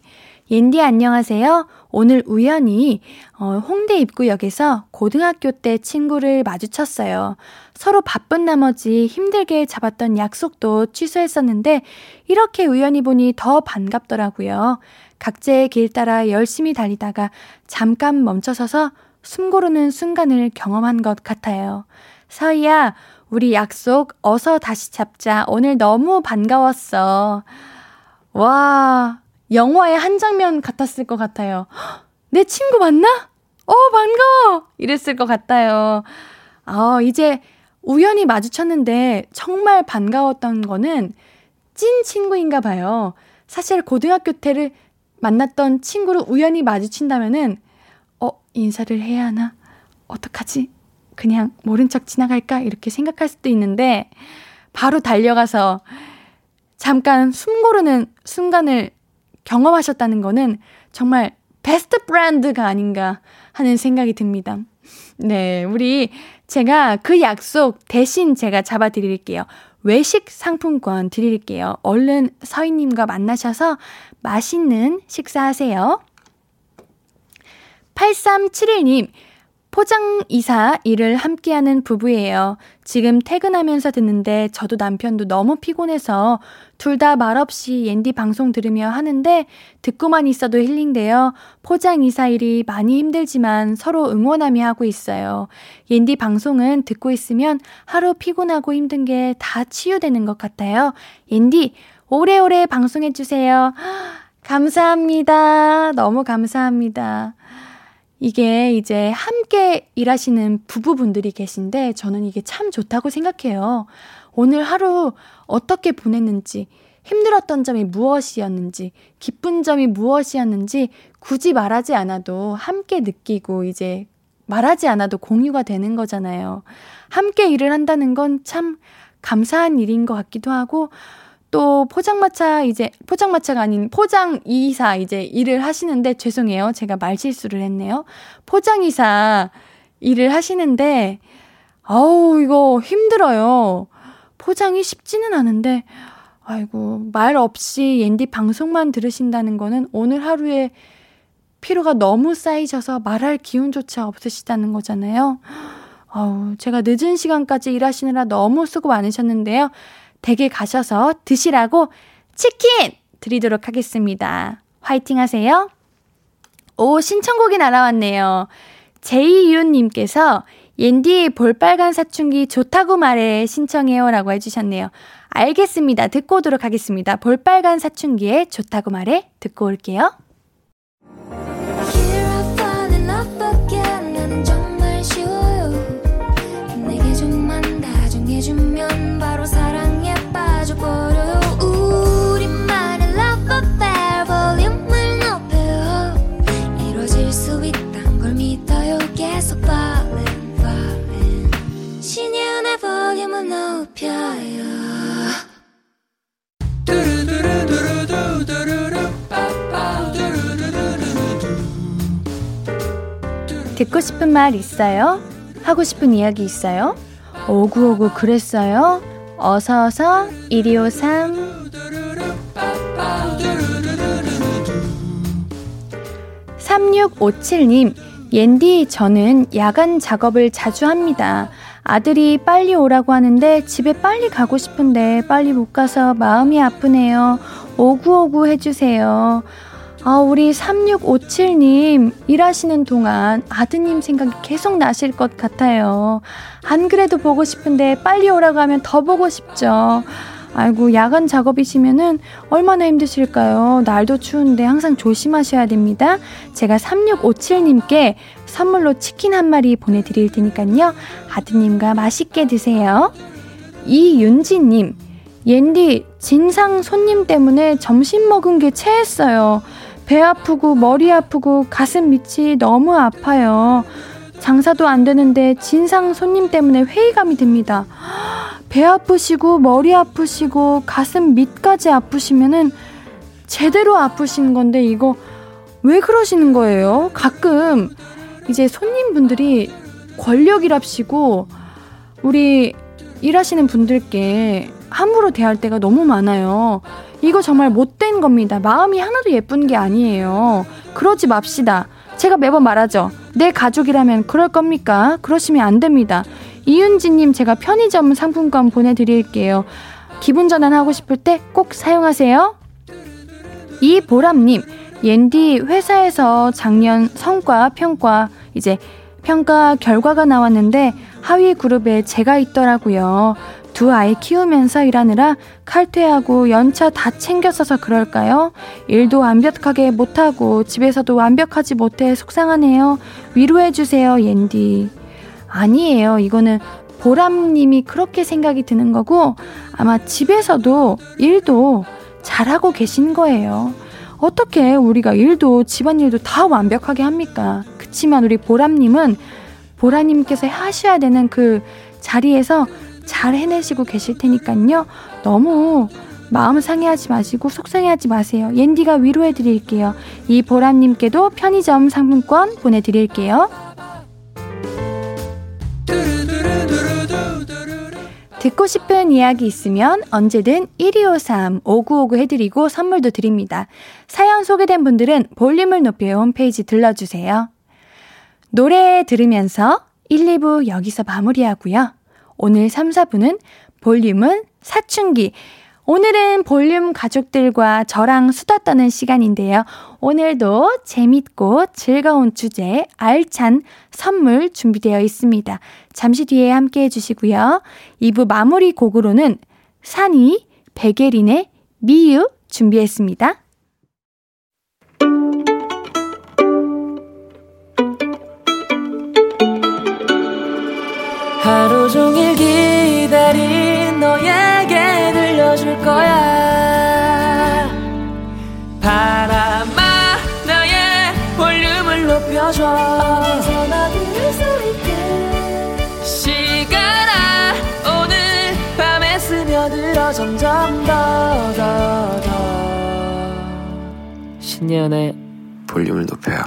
옌디 안녕하세요. 오늘 우연히 어, 홍대 입구역에서 고등학교 때 친구를 마주쳤어요. 서로 바쁜 나머지 힘들게 잡았던 약속도 취소했었는데 이렇게 우연히 보니 더 반갑더라고요. 각자의 길 따라 열심히 달리다가 잠깐 멈춰서서 숨 고르는 순간을 경험한 것 같아요. 서희야, 우리 약속 어서 다시 잡자. 오늘 너무 반가웠어. 와, 영화의 한 장면 같았을 것 같아요. 내 친구 맞나? 어, 반가워! 이랬을 것 같아요. 아, 이제 우연히 마주쳤는데 정말 반가웠던 거는 찐 친구인가 봐요. 사실 고등학교 때를 만났던 친구를 우연히 마주친다면은 인사를 해야 하나? 어떡하지? 그냥 모른 척 지나갈까? 이렇게 생각할 수도 있는데, 바로 달려가서 잠깐 숨 고르는 순간을 경험하셨다는 거는 정말 베스트 브랜드가 아닌가 하는 생각이 듭니다. 네, 우리 제가 그 약속 대신 제가 잡아드릴게요. 외식 상품권 드릴게요. 얼른 서희님과 만나셔서 맛있는 식사하세요. 8371님, 포장이사 일을 함께하는 부부예요. 지금 퇴근하면서 듣는데 저도 남편도 너무 피곤해서 둘 다 말없이 옌디 방송 들으며 하는데 듣고만 있어도 힐링돼요. 포장이사 일이 많이 힘들지만 서로 응원하며 하고 있어요. 옌디 방송은 듣고 있으면 하루 피곤하고 힘든 게 다 치유되는 것 같아요. 옌디 오래오래 방송해주세요. 감사합니다. 너무 감사합니다. 이게 이제 함께 일하시는 부부분들이 계신데 저는 이게 참 좋다고 생각해요. 오늘 하루 어떻게 보냈는지, 힘들었던 점이 무엇이었는지, 기쁜 점이 무엇이었는지 굳이 말하지 않아도 함께 느끼고 이제 말하지 않아도 공유가 되는 거잖아요. 함께 일을 한다는 건 참 감사한 일인 것 같기도 하고, 또 포장마차 이제 포장마차가 아닌 포장 이사 이제 일을 하시는데 죄송해요. 제가 말실수를 했네요. 포장 이사 일을 하시는데 아우 이거 힘들어요. 포장이 쉽지는 않은데 아이고 말 없이 옌디 방송만 들으신다는 거는 오늘 하루에 피로가 너무 쌓이셔서 말할 기운조차 없으시다는 거잖아요. 아우 제가 늦은 시간까지 일하시느라 너무 수고 많으셨는데요. 댁에 가셔서 드시라고 치킨 드리도록 하겠습니다. 화이팅 하세요. 오, 신청곡이 날아왔네요. 제이윤님께서 옌디 볼빨간 사춘기 좋다고 말해 신청해요 라고 해주셨네요. 알겠습니다. 듣고 오도록 하겠습니다. 볼빨간 사춘기에 좋다고 말해 듣고 올게요. 듣고 싶은 말 있어요? 하고 싶은 이야기 있어요? 오구오구 그랬어요? 어서어서 1253 3657님 옌디 저는 야간 작업을 자주 합니다. 아들이 빨리 오라고 하는데 집에 빨리 가고 싶은데 빨리 못 가서 마음이 아프네요. 오구오구 해주세요. 아, 우리 3657님, 일하시는 동안 아드님 생각이 계속 나실 것 같아요. 안 그래도 보고 싶은데 빨리 오라고 하면 더 보고 싶죠. 아이고, 야간 작업이시면은 얼마나 힘드실까요? 날도 추운데 항상 조심하셔야 됩니다. 제가 3657님께 선물로 치킨 한 마리 보내드릴 테니까요. 아드님과 맛있게 드세요. 이윤지님, 옌디, 진상 손님 때문에 점심 먹은 게 체했어요. 배 아프고 머리 아프고 가슴 밑이 너무 아파요. 장사도 안 되는데 진상 손님 때문에 회의감이 듭니다. 배 아프시고 머리 아프시고 가슴 밑까지 아프시면은 제대로 아프신 건데 이거 왜 그러시는 거예요? 가끔 이제 손님분들이 권력이랍시고 우리 일하시는 분들께 함부로 대할 때가 너무 많아요. 이거 정말 못된 겁니다. 마음이 하나도 예쁜 게 아니에요. 그러지 맙시다. 제가 매번 말하죠. 내 가족이라면 그럴 겁니까? 그러시면 안 됩니다. 이윤지님 제가 편의점 상품권 보내드릴게요. 기분 전환하고 싶을 때 꼭 사용하세요. 이보람님, 옌디 회사에서 작년 성과 평가 이제 평가 결과가 나왔는데 하위 그룹에 제가 있더라고요. 두 아이 키우면서 일하느라 칼퇴하고 연차 다 챙겼어서 그럴까요? 일도 완벽하게 못하고 집에서도 완벽하지 못해 속상하네요. 위로해주세요, 옌디. 아니에요. 이거는 보람님이 그렇게 생각이 드는 거고 아마 집에서도 일도 잘하고 계신 거예요. 어떻게 우리가 일도 집안일도 다 완벽하게 합니까? 그치만 우리 보람님은 보라님께서 하셔야 되는 그 자리에서 잘 해내시고 계실 테니까요. 너무 마음 상해하지 마시고 속상해하지 마세요. 옌디가 위로해 드릴게요. 이 보라님께도 편의점 상품권 보내드릴게요. 듣고 싶은 이야기 있으면 언제든 1253 5959 해드리고 선물도 드립니다. 사연 소개된 분들은 볼륨을 높여 홈페이지 들러주세요. 노래 들으면서 1, 2부 여기서 마무리하고요. 오늘 3, 4부는 볼륨은 사춘기. 오늘은 볼륨 가족들과 저랑 수다 떠는 시간인데요. 오늘도 재밌고 즐거운 주제, 알찬 선물 준비되어 있습니다. 잠시 뒤에 함께 해주시고요. 2부 마무리 곡으로는 산이 베게린의 미유 준비했습니다. 하루 종일 기다린 너에게 들려줄 거야 높여줘 어디서나 들을 수 있게 시간아 오늘 밤에 스며들어 점점 더 더 더 신예은의 볼륨을 높여요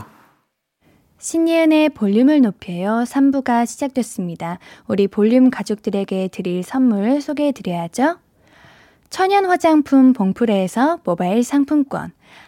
신예은의 볼륨을 높여요. 3부가 시작됐습니다. 우리 볼륨 가족들에게 드릴 선물 소개해 드려야죠. 천연 화장품 봉프레에서 모바일 상품권,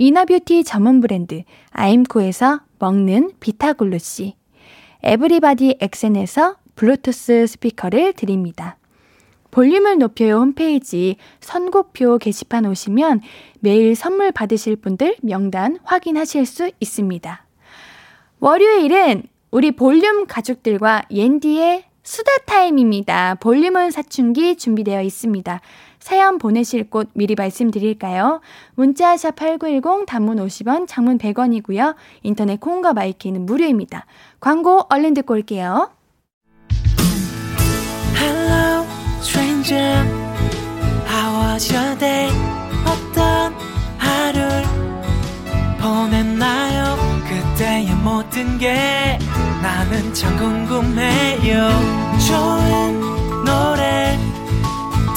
inner beauty 전문 브랜드 아임코에서 먹는 비타글루시, 에브리바디 엑센에서 블루투스 스피커를 드립니다. 볼륨을 높여요 홈페이지 선곡표 게시판 오시면 매일 선물 받으실 분들 명단 확인하실 수 있습니다. 월요일은 우리 볼륨 가족들과 옌디의 수다 타임입니다. 볼륨은 사춘기 준비되어 있습니다. 사연 보내실 곳 미리 말씀드릴까요? 문자샵 8910 단문 50원, 장문 100원이고요. 인터넷 콩과 마이키는 무료입니다. 광고 얼른 듣고 올게요. Hello, stranger. How was your day? 어떤 하루를 보냈나요? 그때의 모든 게 나는 참 궁금해요. 좋은 노래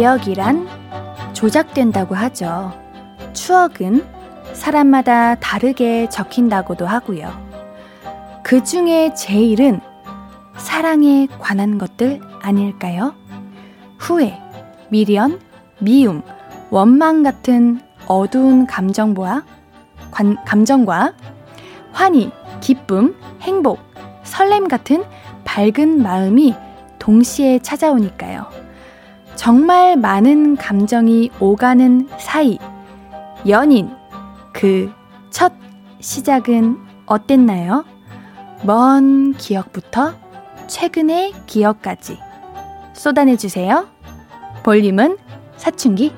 기억이란 조작된다고 하죠. 추억은 사람마다 다르게 적힌다고도 하고요. 그 중에 제일은 사랑에 관한 것들 아닐까요? 후회, 미련, 미움, 원망 같은 어두운 감정과, 관, 감정과 환희, 기쁨, 행복, 설렘 같은 밝은 마음이 동시에 찾아오니까요. 정말 많은 감정이 오가는 사이, 연인, 그 첫 시작은 어땠나요? 먼 기억부터 최근의 기억까지 쏟아내주세요. 볼륨은 사춘기.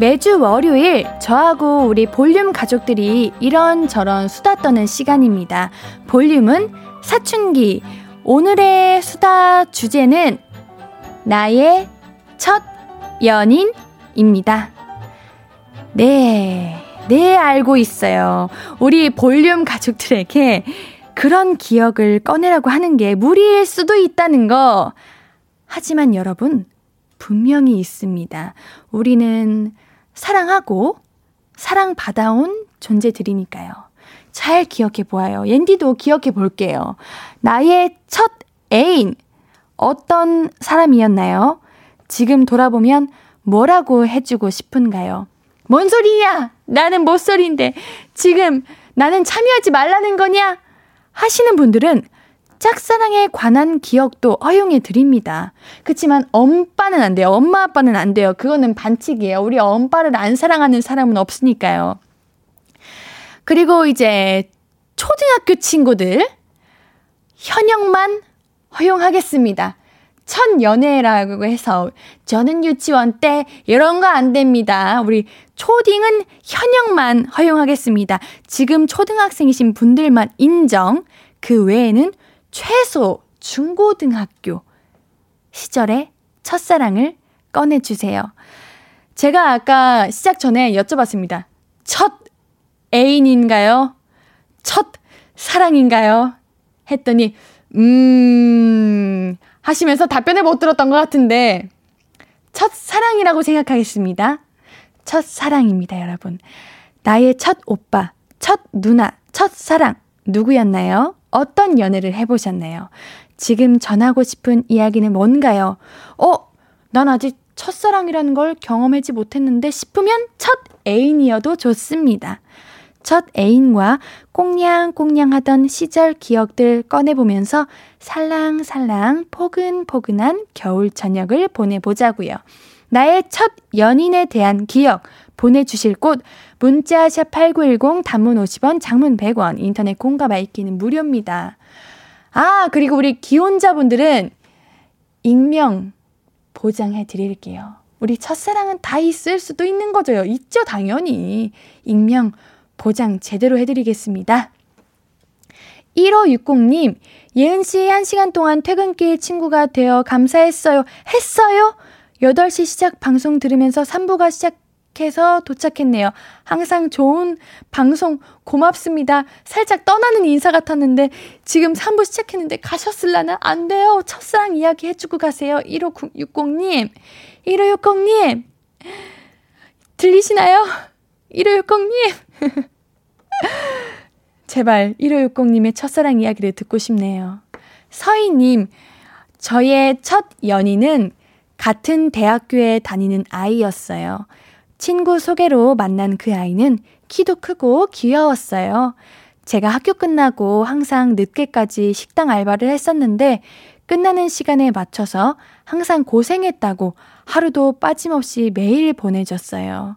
매주 월요일 저하고 우리 볼륨 가족들이 이런저런 수다 떠는 시간입니다. 볼륨은 사춘기. 오늘의 수다 주제는 나의 첫 연인입니다. 네, 네, 알고 있어요. 우리 볼륨 가족들에게 그런 기억을 꺼내라고 하는 게 무리일 수도 있다는 거. 하지만 여러분, 분명히 있습니다. 우리는 사랑하고 사랑받아온 존재들이니까요. 잘 기억해 보아요. 옌디도 기억해 볼게요. 나의 첫 애인. 어떤 사람이었나요? 지금 돌아보면 뭐라고 해주고 싶은가요? 뭔 소리냐? 나는 못소리인데 지금 나는 참여하지 말라는 거냐? 하시는 분들은 짝사랑에 관한 기억도 허용해 드립니다. 그렇지만 엄빠는 안 돼요. 엄마 아빠는 안 돼요. 그거는 반칙이에요. 우리 엄빠를 안 사랑하는 사람은 없으니까요. 그리고 이제 초등학교 친구들 현역만 허용하겠습니다. 첫 연애라고 해서 저는 유치원 때 이런 거 안 됩니다. 우리 초딩은 현역만 허용하겠습니다. 지금 초등학생이신 분들만 인정. 그 외에는 최소 중고등학교 시절의 첫사랑을 꺼내주세요. 제가 아까 시작 전에 여쭤봤습니다. 첫 애인인가요? 첫 사랑인가요? 했더니, 음, 하시면서 답변을 못 들었던 것 같은데, 첫 사랑이라고 생각하겠습니다. 첫 사랑입니다, 여러분. 나의 첫 오빠, 첫 누나, 첫 사랑, 누구였나요? 어떤 연애를 해보셨나요? 지금 전하고 싶은 이야기는 뭔가요? 어, 난 아직 첫사랑이라는 걸 경험하지 못했는데 싶으면 첫 애인이어도 좋습니다. 첫 애인과 꽁냥꽁냥 하던 시절 기억들 꺼내보면서 살랑살랑 포근포근한 겨울 저녁을 보내보자고요. 나의 첫 연인에 대한 기억 보내주실 곳 문자샵 8910 단문 50원 장문 100원 인터넷 콩과 마이K는 무료입니다. 아 그리고 우리 기혼자분들은 익명 보장해 드릴게요. 우리 첫사랑은 다 있을 수도 있는 거죠. 있죠 당연히. 익명 보장 제대로 해드리겠습니다. 1560님, 예은 씨 1시간 동안 퇴근길 친구가 되어 감사했어요. 했어요? 8시 시작 방송 들으면서 3부가 시작 해서 도착했네요. 항상 좋은 방송 고맙습니다. 살짝 떠나는 인사 같았는데 지금 3부 시작했는데 가셨을라나? 안 돼요. 첫사랑 이야기 해주고 가세요. 1560님. 1560님. 들리시나요? 1560님. 제발 1560님의 첫사랑 이야기를 듣고 싶네요. 서희님, 저의 첫 연인은 같은 대학교에 다니는 아이였어요. 친구 소개로 만난 그 아이는 키도 크고 귀여웠어요. 제가 학교 끝나고 항상 늦게까지 식당 알바를 했었는데 끝나는 시간에 맞춰서 항상 고생했다고 하루도 빠짐없이 매일 보내줬어요.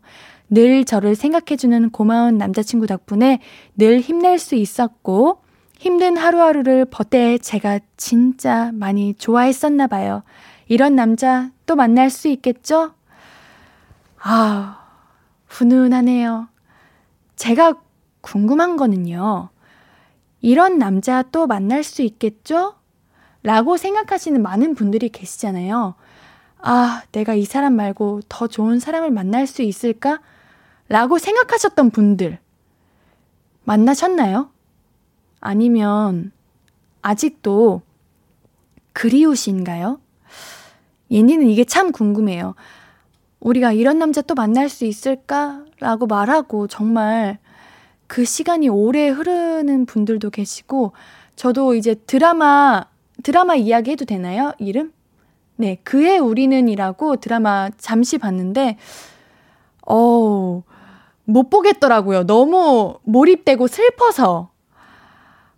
늘 저를 생각해주는 고마운 남자친구 덕분에 늘 힘낼 수 있었고, 힘든 하루하루를 버때 제가 진짜 많이 좋아했었나 봐요. 이런 남자 또 만날 수 있겠죠? 아, 훈훈하네요. 제가 궁금한 거는요. 이런 남자 또 만날 수 있겠죠? 라고 생각하시는 많은 분들이 계시잖아요. 아, 내가 이 사람 말고 더 좋은 사람을 만날 수 있을까? 라고 생각하셨던 분들. 만나셨나요? 아니면 아직도 그리우신가요? 예니는 이게 참 궁금해요. 우리가 이런 남자 또 만날 수 있을까? 라고 말하고 정말 그 시간이 오래 흐르는 분들도 계시고, 저도 이제 드라마, 드라마 이야기 해도 되나요? 이름? 네, 그의 우리는이라고 드라마 잠시 봤는데, 어, 못 보겠더라고요. 너무 몰입되고 슬퍼서.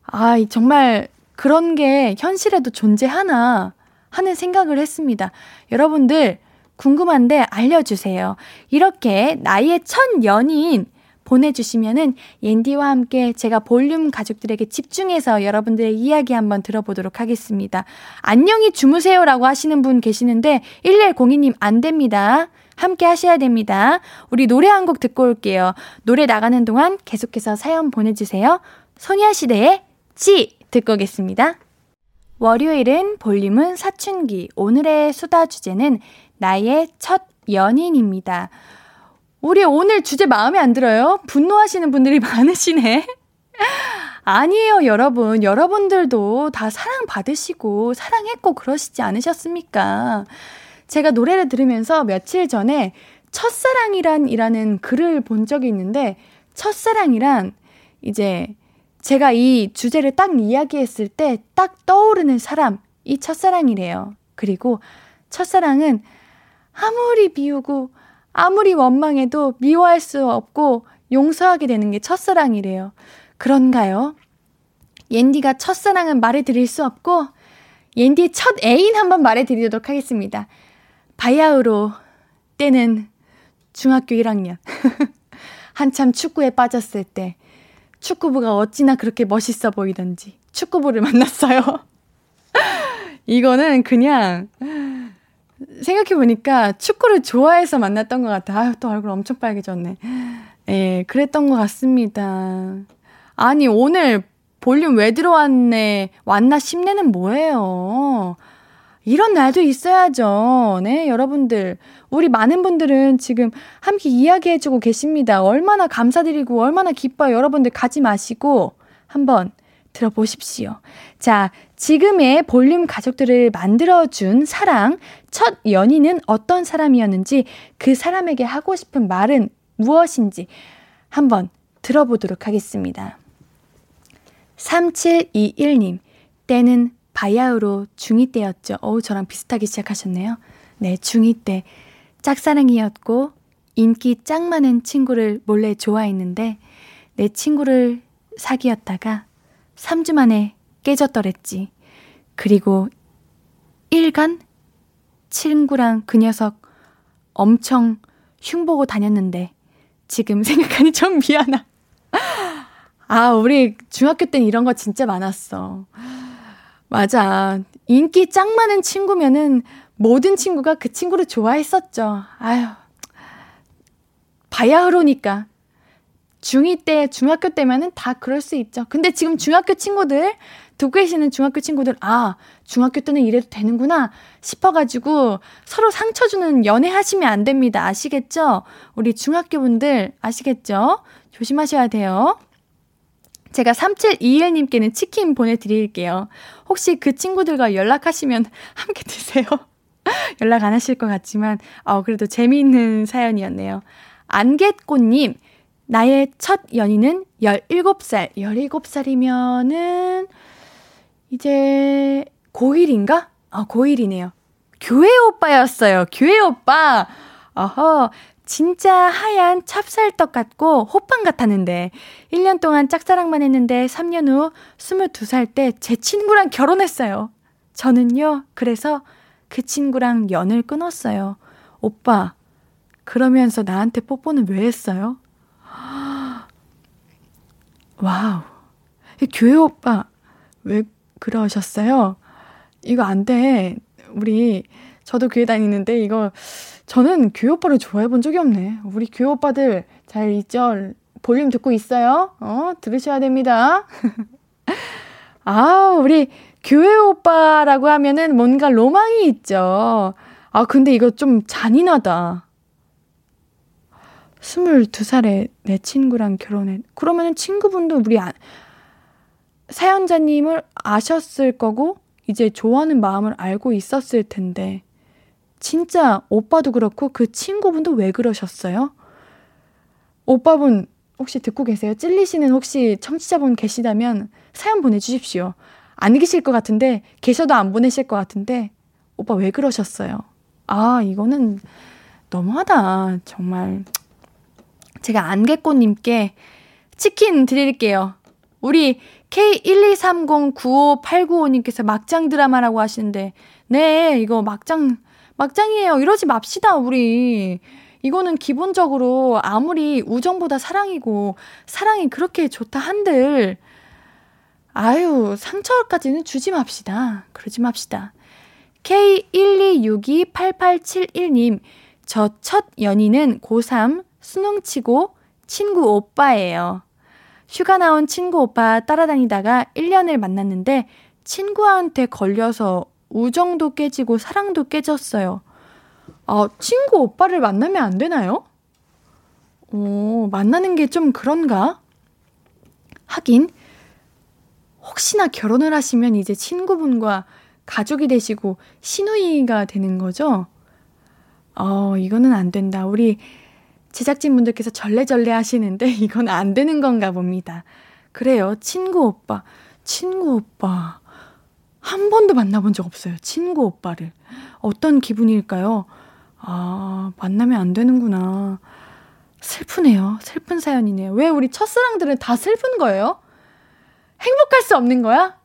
아, 정말 그런 게 현실에도 존재하나 하는 생각을 했습니다. 여러분들 궁금한데 알려주세요. 이렇게 나의 첫 연인 보내주시면은 옌디와 함께 제가 볼륨 가족들에게 집중해서 여러분들의 이야기 한번 들어보도록 하겠습니다. 안녕히 주무세요라고 하시는 분 계시는데 1102님 안 됩니다. 함께 하셔야 됩니다. 우리 노래 한 곡 듣고 올게요. 노래 나가는 동안 계속해서 사연 보내주세요. 소녀시대의 지 듣고 오겠습니다. 월요일은 볼륨은 사춘기. 오늘의 수다 주제는 나의 첫 연인입니다. 우리 오늘 주제 마음에 안 들어요? 분노하시는 분들이 많으시네. 아니에요, 여러분. 여러분들도 다 사랑받으시고, 사랑했고, 그러시지 않으셨습니까? 제가 노래를 들으면서 며칠 전에 첫사랑이란 이라는 글을 본 적이 있는데, 첫사랑이란 이제 제가 이 주제를 딱 이야기했을 때 딱 떠오르는 사람, 이 첫사랑이래요. 그리고 첫사랑은 아무리 비우고 아무리 원망해도 미워할 수 없고 용서하게 되는 게 첫사랑이래요. 그런가요? 옌디가 첫사랑은 말해드릴 수 없고 옌디의 첫 애인 한번 말해드리도록 하겠습니다. 바야흐로 때는 중학교 1학년 한참 축구에 빠졌을 때 축구부가 어찌나 그렇게 멋있어 보이던지 축구부를 만났어요. 이거는 그냥 생각해보니까 축구를 좋아해서 만났던 것 같아. 아유, 또 얼굴 엄청 빨개졌네. 예, 그랬던 것 같습니다. 아니, 오늘 볼륨 왜 들어왔네, 왔나 싶네는 뭐예요? 이런 날도 있어야죠. 네, 여러분들. 우리 많은 분들은 지금 함께 이야기해주고 계십니다. 얼마나 감사드리고 얼마나 기뻐요. 여러분들 가지 마시고 한번 들어보십시오. 자, 지금의 볼륨 가족들을 만들어준 사랑, 첫 연인은 어떤 사람이었는지 그 사람에게 하고 싶은 말은 무엇인지 한번 들어보도록 하겠습니다. 3721님, 때는 바야흐로 중2 때였죠. 어우, 저랑 비슷하게 시작하셨네요. 네, 중2 때. 짝사랑이었고, 인기 짱 많은 친구를 몰래 좋아했는데, 내 친구를 사귀었다가 3주 만에 깨졌더랬지. 그리고 1간 친구랑 그 녀석 엄청 흉보고 다녔는데, 지금 생각하니 좀 미안하. 아, 우리 중학교 때는 이런 거 진짜 많았어. 맞아. 인기 짱 많은 친구면은 모든 친구가 그 친구를 좋아했었죠. 아유. 바야흐로니까. 중2 때, 중학교 때면은 다 그럴 수 있죠. 근데 지금 중학교 친구들, 듣고 계시는 중학교 친구들, 아, 중학교 때는 이래도 되는구나 싶어가지고 서로 상처 주는 연애 하시면 안 됩니다. 아시겠죠? 우리 중학교 분들 아시겠죠? 조심하셔야 돼요. 제가 3721님께는 치킨 보내드릴게요. 혹시 그 친구들과 연락하시면 함께 드세요. 연락 안 하실 것 같지만, 어, 그래도 재미있는 사연이었네요. 안개꽃님, 나의 첫 연인은 17살. 17살이면은, 이제, 고1인가? 아, 고1이네요. 교회 오빠였어요. 교회 오빠. 어허, 진짜 하얀 찹쌀떡 같고 호빵 같았는데 1년 동안 짝사랑만 했는데 3년 후 22살 때 제 친구랑 결혼했어요. 저는요, 그래서 그 친구랑 연을 끊었어요. 오빠, 그러면서 나한테 뽀뽀는 왜 했어요? wow. 교회 오빠, 왜 그러셨어요? 이거 안 돼. 우리, 저도 교회 다니는데 이거, 저는 교회 오빠를 좋아해 본 적이 없네. 우리 교회 오빠들 잘 있죠? 볼륨 듣고 있어요? 어, 들으셔야 됩니다. 아, 우리 교회 오빠라고 하면은 뭔가 로망이 있죠. 아, 근데 이거 좀 잔인하다. 22살에 내 친구랑 결혼해. 그러면은 친구분도 우리 아, 사연자님을 아셨을 거고, 이제 좋아하는 마음을 알고 있었을 텐데, 진짜 오빠도 그렇고 그 친구분도 왜 그러셨어요? 오빠분 혹시 듣고 계세요? 찔리시는 혹시 청취자분 계시다면 사연 보내주십시오. 안 계실 것 같은데, 계셔도 안 보내실 것 같은데, 오빠 왜 그러셨어요? 아, 이거는 너무하다. 정말. 제가 안개꽃님께 치킨 드릴게요. 우리 K123095895님께서 막장 드라마라고 하시는데, 네, 이거 막장 막장이에요. 이러지 맙시다, 우리. 이거는 기본적으로 아무리 우정보다 사랑이고, 사랑이 그렇게 좋다 한들, 아유, 상처까지는 주지 맙시다. 그러지 맙시다. K1262887님, 저 첫 연인은 고3 수능 치고 친구 오빠예요. 휴가 나온 친구 오빠 따라다니다가 1년을 만났는데 친구한테 걸려서 우정도 깨지고 사랑도 깨졌어요. 아, 친구 오빠를 만나면 안 되나요? 오, 만나는 게 좀 그런가? 하긴, 혹시나 결혼을 하시면 이제 친구분과 가족이 되시고 시누이가 되는 거죠? 어, 이거는 안 된다. 우리 제작진분들께서 절레절레 하시는데 이건 안 되는 건가 봅니다. 그래요. 친구 오빠. 친구 오빠. 한 번도 만나본 적 없어요. 친구 오빠를. 어떤 기분일까요? 아, 만나면 안 되는구나. 슬프네요. 슬픈 사연이네요. 왜 우리 첫사랑들은 다 슬픈 거예요? 행복할 수 없는 거야?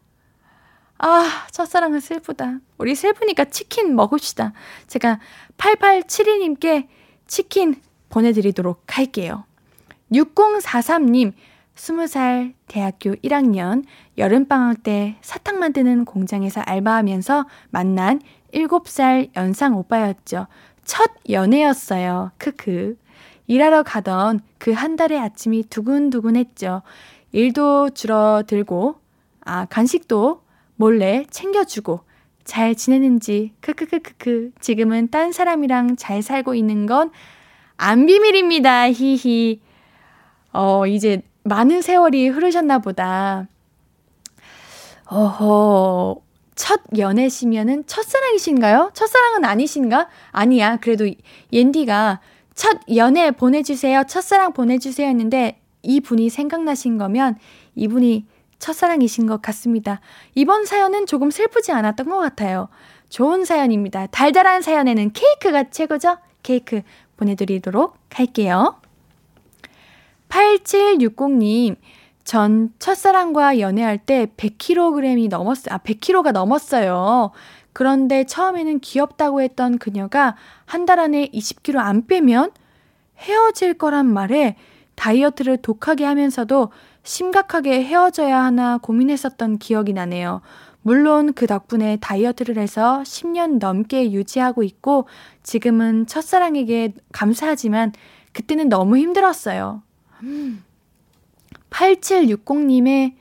아, 첫사랑은 슬프다. 우리 슬프니까 치킨 먹읍시다. 제가 8872님께 치킨 보내드리도록 할게요. 6043님, 20살 대학교 1학년 여름방학 때 사탕 만드는 공장에서 알바하면서 만난 7살 연상 오빠였죠. 첫 연애였어요. 크크. 일하러 가던 그 한 달의 아침이 두근두근했죠. 일도 줄어들고, 아, 간식도 몰래 챙겨주고, 잘 지내는지, 크크크크크. 지금은 딴 사람이랑 잘 살고 있는 건 안 비밀입니다. 히히. 어, 이제 많은 세월이 흐르셨나 보다. 어허, 첫 연애시면은 첫사랑이신가요? 첫사랑은 아니신가? 아니야. 그래도 옌디가 첫 연애 보내주세요. 첫사랑 보내주세요 했는데 이분이 생각나신 거면 이분이 첫사랑이신 것 같습니다. 이번 사연은 조금 슬프지 않았던 것 같아요. 좋은 사연입니다. 달달한 사연에는 케이크가 최고죠? 케이크 보내드리도록 할게요. 8760님, 전 첫사랑과 연애할 때 100kg이 넘었어요. 아, 100kg가 넘었어요. 그런데 처음에는 귀엽다고 했던 그녀가 한 달 안에 20kg 안 빼면 헤어질 거란 말에 다이어트를 독하게 하면서도 심각하게 헤어져야 하나 고민했었던 기억이 나네요. 물론 그 덕분에 다이어트를 해서 10년 넘게 유지하고 있고 지금은 첫사랑에게 감사하지만 그때는 너무 힘들었어요. 8760님의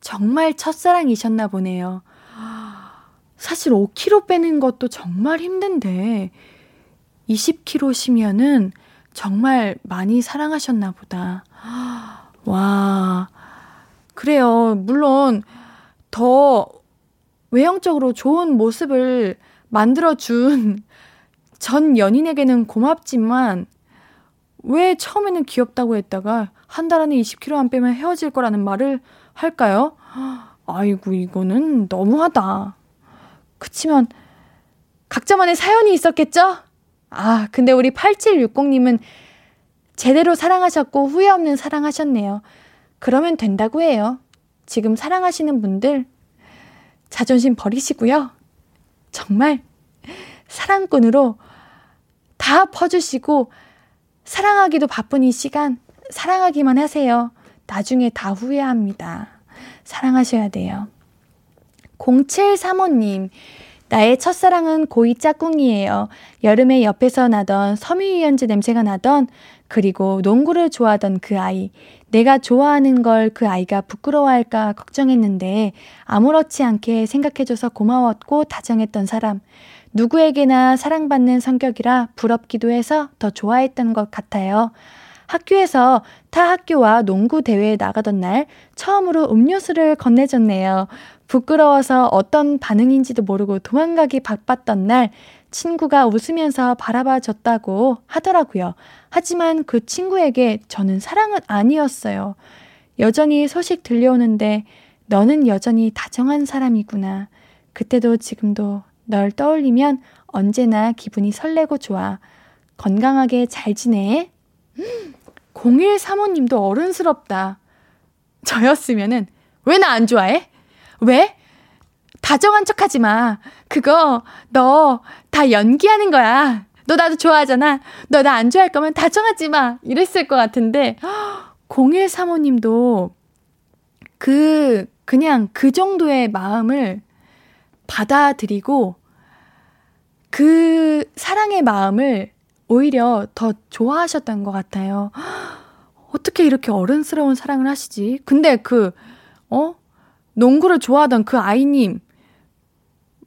정말 첫사랑이셨나 보네요. 사실 5kg 빼는 것도 정말 힘든데 20kg시면은 정말 많이 사랑하셨나 보다. 와. 그래요. 물론 더 외형적으로 좋은 모습을 만들어준 전 연인에게는 고맙지만 왜 처음에는 귀엽다고 했다가 한 달 안에 20kg 안 빼면 헤어질 거라는 말을 할까요? 아이고, 이거는 너무하다. 그치만, 각자만의 사연이 있었겠죠? 아, 근데 우리 8760님은 제대로 사랑하셨고 후회 없는 사랑하셨네요. 그러면 된다고 해요. 지금 사랑하시는 분들 자존심 버리시고요. 정말 사랑꾼으로 다 퍼주시고 사랑하기도 바쁜 이 시간 사랑하기만 하세요. 나중에 다 후회합니다. 사랑하셔야 돼요. 0735님, 나의 첫사랑은 고2 짝꿍이에요. 여름에 옆에서 나던 섬유유연제 냄새가 나던 그리고 농구를 좋아하던 그 아이. 내가 좋아하는 걸 그 아이가 부끄러워할까 걱정했는데 아무렇지 않게 생각해줘서 고마웠고 다정했던 사람. 누구에게나 사랑받는 성격이라 부럽기도 해서 더 좋아했던 것 같아요. 학교에서 타 학교와 농구 대회에 나가던 날 처음으로 음료수를 건네줬네요. 부끄러워서 어떤 반응인지도 모르고 도망가기 바빴던 날 친구가 웃으면서 바라봐 줬다고 하더라고요. 하지만 그 친구에게 저는 사랑은 아니었어요. 여전히 소식 들려오는데 너는 여전히 다정한 사람이구나. 그때도 지금도 널 떠올리면 언제나 기분이 설레고 좋아. 건강하게 잘 지내. 0135님도 어른스럽다. 저였으면은 왜 나 안 좋아해? 왜? 다정한 척 하지 마. 그거 너 다 연기하는 거야. 너 나도 좋아하잖아. 너 나 안 좋아할 거면 다정하지 마. 이랬을 것 같은데 0135님도 그 그냥 그 정도의 마음을 받아들이고 그 사랑의 마음을 오히려 더 좋아하셨던 것 같아요. 어떻게 이렇게 어른스러운 사랑을 하시지? 근데 그, 어? 농구를 좋아하던 그 아이님,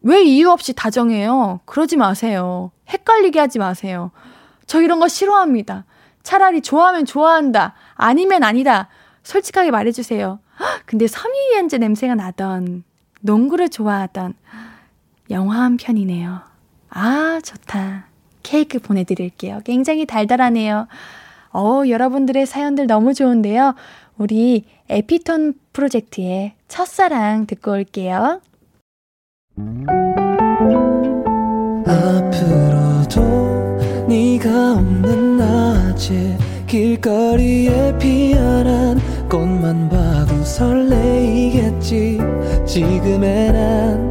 왜 이유 없이 다정해요? 그러지 마세요. 헷갈리게 하지 마세요. 저 이런 거 싫어합니다. 차라리 좋아하면 좋아한다. 아니면 아니다. 솔직하게 말해주세요. 근데 섬유유연제 냄새가 나던, 농구를 좋아하던, 영화 한 편이네요. 아, 좋다. 케이크 보내드릴게요. 굉장히 달달하네요. 어, 여러분들의 사연들 너무 좋은데요. 우리 에피톤 프로젝트의 첫사랑 듣고 올게요. 앞으로도 네가 없는 낮에 길거리에 피어난 꽃만 봐도 설레이겠지 지금의 난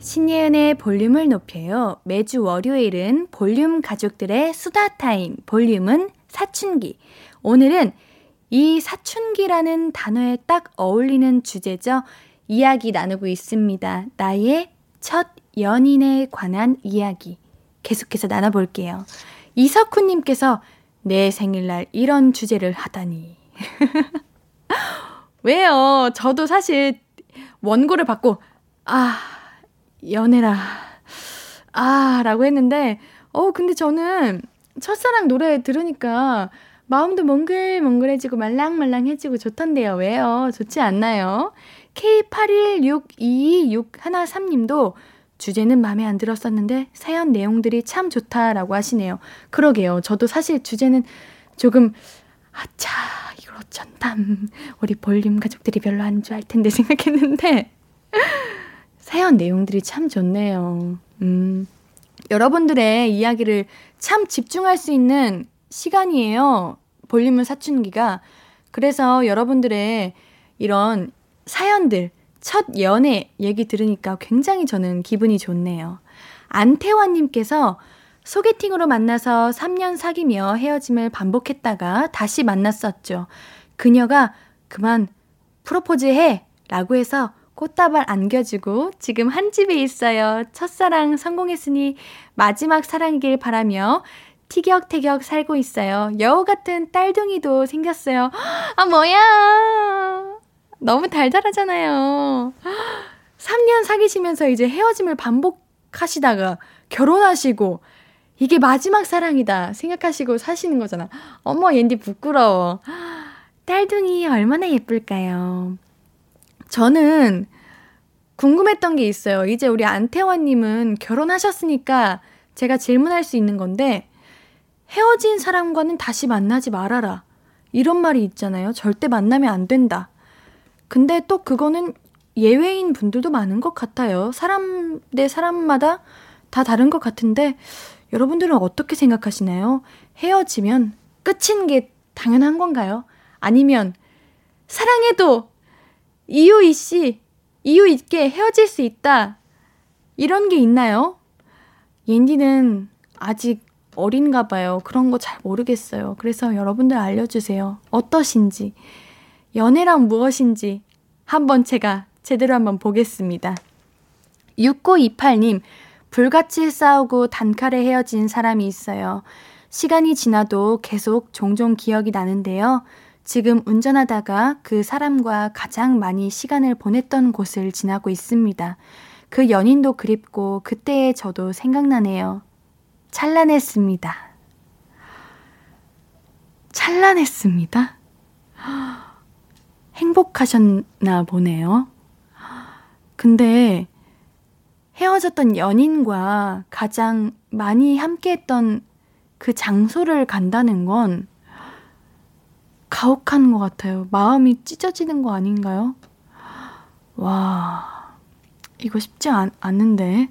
신예은의 볼륨을 높여요. 매주 월요일은 볼륨 가족들의 수다 타임, 볼륨은 사춘기. 오늘은 이 사춘기라는 단어에 딱 어울리는 주제죠. 이야기 나누고 있습니다. 나의 첫 연인에 관한 이야기. 계속해서 나눠볼게요. 이석훈님께서 내 생일날 이런 주제를 하다니. 왜요? 저도 사실 원고를 받고, 아, 연애라. 아, 라고 했는데, 어, 근데 저는 첫사랑 노래 들으니까 마음도 몽글몽글해지고 말랑말랑해지고 좋던데요. 왜요? 좋지 않나요? K81622113님도 주제는 마음에 안 들었었는데 사연 내용들이 참 좋다라고 하시네요. 그러게요. 저도 사실 주제는 조금 아차 이걸 어쩐담 우리 볼륨 가족들이 별로 안 좋아할 텐데 생각했는데 사연 내용들이 참 좋네요. 음, 여러분들의 이야기를 참 집중할 수 있는 시간이에요. 볼륨을 사춘기가. 그래서 여러분들의 이런 사연들, 첫 연애 얘기 들으니까 굉장히 저는 기분이 좋네요. 안태환님께서 소개팅으로 만나서 3년 사귀며 헤어짐을 반복했다가 다시 만났었죠. 그녀가 그만 프로포즈 해! 라고 해서 꽃다발 안겨주고 지금 한 집에 있어요. 첫사랑 성공했으니 마지막 사랑이길 바라며 티격태격 살고 있어요. 여우 같은 딸둥이도 생겼어요. 아, 뭐야. 너무 달달하잖아요. 3년 사귀시면서 이제 헤어짐을 반복하시다가 결혼하시고 이게 마지막 사랑이다 생각하시고 사시는 거잖아. 어머, 옌디 부끄러워. 딸둥이 얼마나 예쁠까요? 저는 궁금했던 게 있어요. 이제 우리 안태원님은 결혼하셨으니까 제가 질문할 수 있는 건데, 헤어진 사람과는 다시 만나지 말아라. 이런 말이 있잖아요. 절대 만나면 안 된다. 근데 또 그거는 예외인 분들도 많은 것 같아요. 사람 대 사람마다 다 다른 것 같은데, 여러분들은 어떻게 생각하시나요? 헤어지면 끝인 게 당연한 건가요? 아니면 사랑해도 이유 있이 이유 있게 헤어질 수 있다. 이런 게 있나요? 옌디는 아직 어린가 봐요. 그런 거 잘 모르겠어요. 그래서 여러분들 알려주세요. 어떠신지, 연애란 무엇인지 한번 제가 제대로 한번 보겠습니다. 6928님, 불같이 싸우고 단칼에 헤어진 사람이 있어요. 시간이 지나도 계속 종종 기억이 나는데요. 지금 운전하다가 그 사람과 가장 많이 시간을 보냈던 곳을 지나고 있습니다. 그 연인도 그립고 그때의 저도 생각나네요. 찬란했습니다. 찬란했습니다. 행복하셨나 보네요. 근데 헤어졌던 연인과 가장 많이 함께했던 그 장소를 간다는 건 가혹한 것 같아요. 마음이 찢어지는 거 아닌가요? 와, 이거 쉽지 않, 않는데.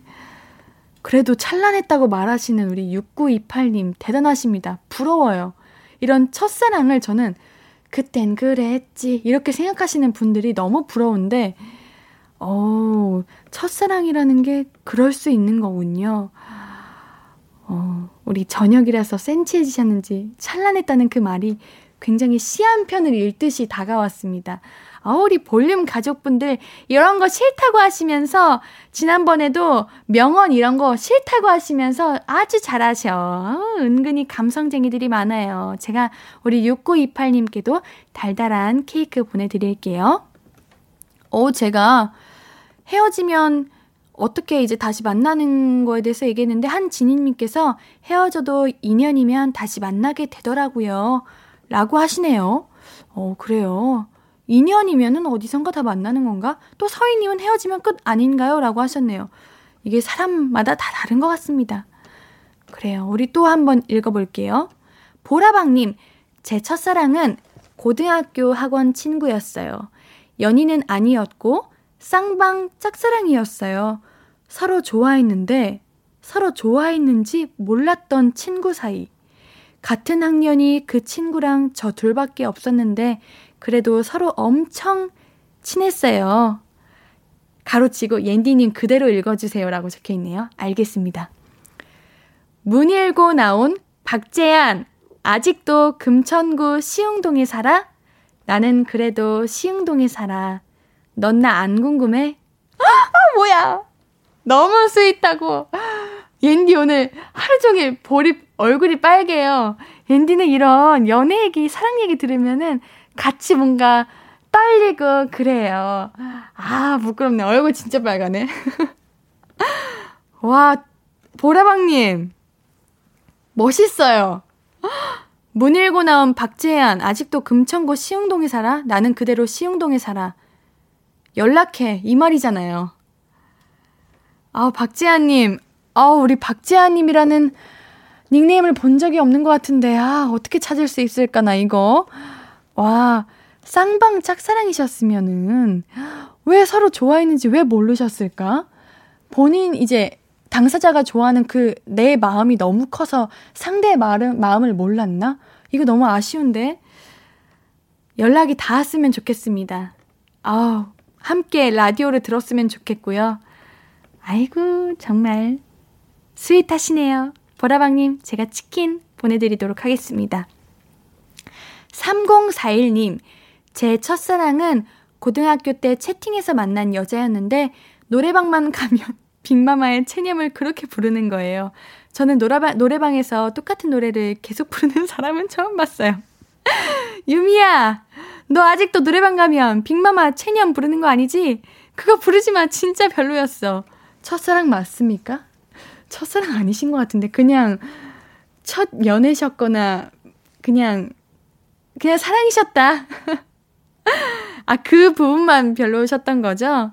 그래도 찬란했다고 말하시는 우리 6928님, 대단하십니다. 부러워요. 이런 첫사랑을 저는 그땐 그랬지. 이렇게 생각하시는 분들이 너무 부러운데, 어, 첫사랑이라는 게 그럴 수 있는 거군요. 어, 우리 저녁이라서 센치해지셨는지 찬란했다는 그 말이 굉장히 시 한 편을 읽듯이 다가왔습니다. 아, 우리 볼륨 가족분들 이런 거 싫다고 하시면서 지난번에도 명언 이런 거 싫다고 하시면서 아주 잘하셔. 어, 은근히 감성쟁이들이 많아요. 제가 우리 6928님께도 달달한 케이크 보내드릴게요. 어, 제가 헤어지면 어떻게 이제 다시 만나는 거에 대해서 얘기했는데 한 지니님께서 헤어져도 인연이면 다시 만나게 되더라고요. 라고 하시네요. 어, 그래요. 인연이면은 어디선가 다 만나는 건가? 또 서희님은 헤어지면 끝 아닌가요? 라고 하셨네요. 이게 사람마다 다 다른 것 같습니다. 그래요. 우리 또 한번 읽어볼게요. 보라방님, 제 첫사랑은 고등학교 학원 친구였어요. 연인은 아니었고, 쌍방 짝사랑이었어요. 서로 좋아했는데, 서로 좋아했는지 몰랐던 친구 사이. 같은 학년이 그 친구랑 저 둘밖에 없었는데 그래도 서로 엄청 친했어요. 가로치고 옌디님 그대로 읽어주세요라고 적혀 있네요. 알겠습니다. 문 열고 나온 박재한 아직도 금천구 시흥동에 살아? 나는 그래도 시흥동에 살아. 넌 나 안 궁금해? 아, 뭐야. 너무 sweet하고. 옌디 오늘 하루 종일 볼이 얼굴이 빨개요. 옌디는 이런 연애 얘기, 사랑 얘기 들으면은 같이 뭔가 떨리고 그래요. 아, 부끄럽네. 얼굴 진짜 빨가네. 와, 보라방님. 멋있어요. 문 열고 나온 박재한, 아직도 금천구 시흥동에 살아? 나는 그대로 시흥동에 살아. 연락해. 이 말이잖아요. 아, 박재한님. 아, 우리 박재한님이라는 닉네임을 본 적이 없는 것 같은데, 아, 어떻게 찾을 수 있을까나, 이거. 와, 쌍방 짝사랑이셨으면은, 왜 서로 좋아했는지 왜 모르셨을까? 본인 이제 당사자가 좋아하는 그 내 마음이 너무 커서 상대의 마음, 마음을 몰랐나? 이거 너무 아쉬운데? 연락이 닿았으면 좋겠습니다. 아우, 함께 라디오를 들었으면 좋겠고요. 아이고, 정말 스윗하시네요. 보라방님, 제가 치킨 보내드리도록 하겠습니다. 3041님, 제 첫사랑은 고등학교 때 채팅에서 만난 여자였는데 노래방만 가면 빅마마의 체념을 그렇게 부르는 거예요. 저는 노라바, 노래방에서 똑같은 노래를 계속 부르는 사람은 처음 봤어요. 유미야, 너 아직도 노래방 가면 빅마마 체념 부르는 거 아니지? 그거 부르지 마. 진짜 별로였어. 첫사랑 맞습니까? 첫사랑 아니신 것 같은데 그냥 첫 연애셨거나 그냥 그냥 사랑이셨다. 아, 그 부분만 별로셨던 거죠?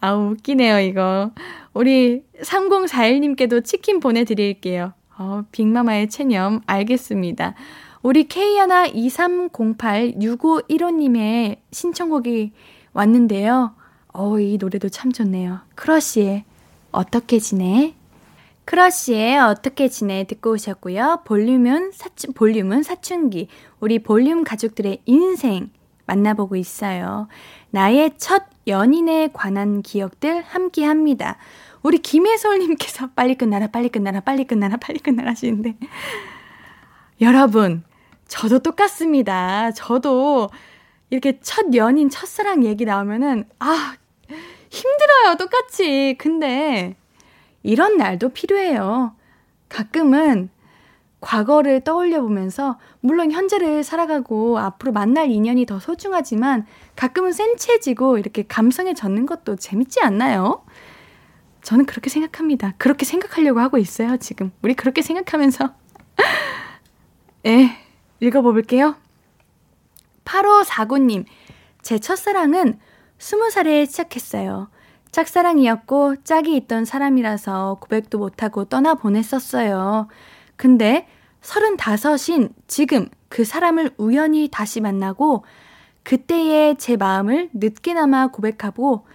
아, 웃기네요, 이거. 우리 3041님께도 치킨 보내드릴게요. 어, 빅마마의 체념, 알겠습니다. 우리 K하나 2308-6515님의 신청곡이 왔는데요. 어, 이 노래도 참 좋네요. 크러쉬의 어떻게 지내? 크러쉬의 어떻게 지내 듣고 오셨고요. 볼륨은 사춘, 볼륨은 사춘기. 우리 볼륨 가족들의 인생 만나보고 있어요. 나의 첫 연인에 관한 기억들 함께 합니다. 우리 김혜솔님께서 빨리 끝나라, 빨리 끝나라, 빨리 끝나라, 빨리 끝나라 하시는데. 여러분, 저도 똑같습니다. 저도 이렇게 첫 연인, 첫사랑 얘기 나오면은, 아, 힘들어요. 똑같이. 근데 이런 날도 필요해요. 가끔은 과거를 떠올려 보면서, 물론 현재를 살아가고 앞으로 만날 인연이 더 소중하지만, 가끔은 센치해지고 이렇게 감성에 젖는 것도 재밌지 않나요? 저는 그렇게 생각합니다. 그렇게 생각하려고 하고 있어요, 지금. 우리 그렇게 생각하면서. 예, 읽어 볼게요. 8549님, 제 첫사랑은 20살에 시작했어요. 짝사랑이었고 짝이 있던 사람이라서 고백도 못하고 떠나보냈었어요. 근데 35인 지금 그 사람을 우연히 다시 만나고 그때의 제 마음을 늦게나마 고백하고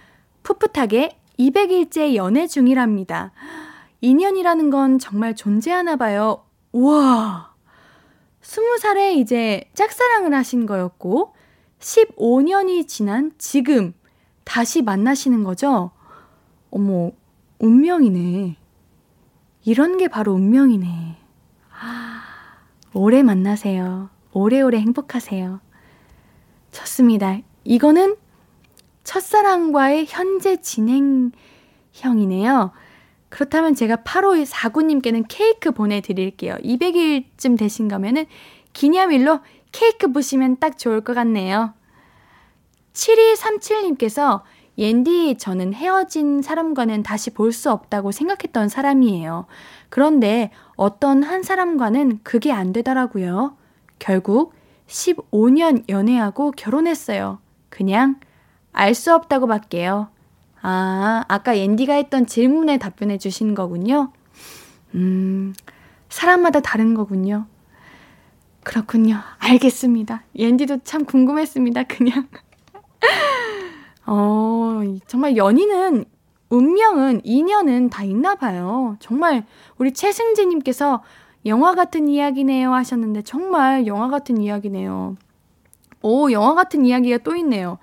풋풋하게 200일째 연애 중이랍니다. 인연이라는 건 정말 존재하나 봐요. 우와! 20살에 이제 짝사랑을 하신 거였고, 15년이 지난 지금 다시 만나시는 거죠? 어머, 운명이네. 이런 게 바로 운명이네. 오래 만나세요. 오래오래 행복하세요. 좋습니다. 이거는 첫사랑과의 현재 진행형이네요. 그렇다면 제가 8호 49님께는 케이크 보내드릴게요. 200일쯤 되신 거면은 기념일로 케이크 보시면 딱 좋을 것 같네요. 7237님께서 옌디, 저는 헤어진 사람과는 다시 볼 수 없다고 생각했던 사람이에요. 그런데 어떤 한 사람과는 그게 안 되더라고요. 결국 15년 연애하고 결혼했어요. 그냥 알 수 없다고 밖에요. 아, 아까 옌디가 했던 질문에 답변해 주신 거군요. 음, 사람마다 다른 거군요. 그렇군요. 알겠습니다. 옌디도 참 궁금했습니다. 그냥. 어, 정말 연인은, 운명은, 인연은 다 있나 봐요. 정말 우리 최승지님께서 영화 같은 이야기네요 하셨는데 정말 영화 같은 이야기네요. 오, 영화 같은 이야기가 또 있네요.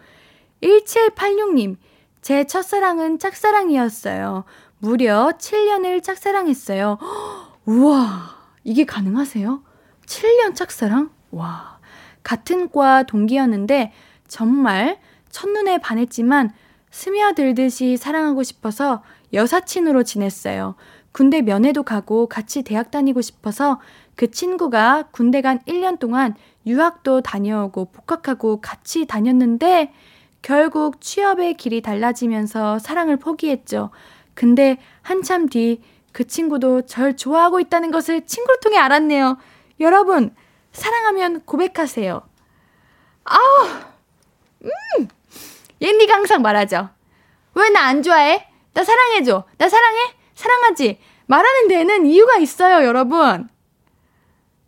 1786님, 제 첫사랑은 짝사랑이었어요. 무려 7년을 짝사랑했어요. 우와, 이게 가능하세요? 7년 짝사랑? 와, 같은 과 동기였는데 정말 첫눈에 반했지만 스며들듯이 사랑하고 싶어서 여사친으로 지냈어요. 군대 면회도 가고 같이 대학 다니고 싶어서 그 친구가 군대 간 1년 동안 유학도 다녀오고 복학하고 같이 다녔는데 결국 취업의 길이 달라지면서 사랑을 포기했죠. 근데 한참 뒤 그 친구도 절 좋아하고 있다는 것을 친구를 통해 알았네요. 여러분, 사랑하면 고백하세요. 아우, 음! 옌디가 항상 말하죠. 왜 나 안 좋아해? 나 사랑해줘. 나 사랑해? 사랑하지? 말하는 데는 이유가 있어요, 여러분.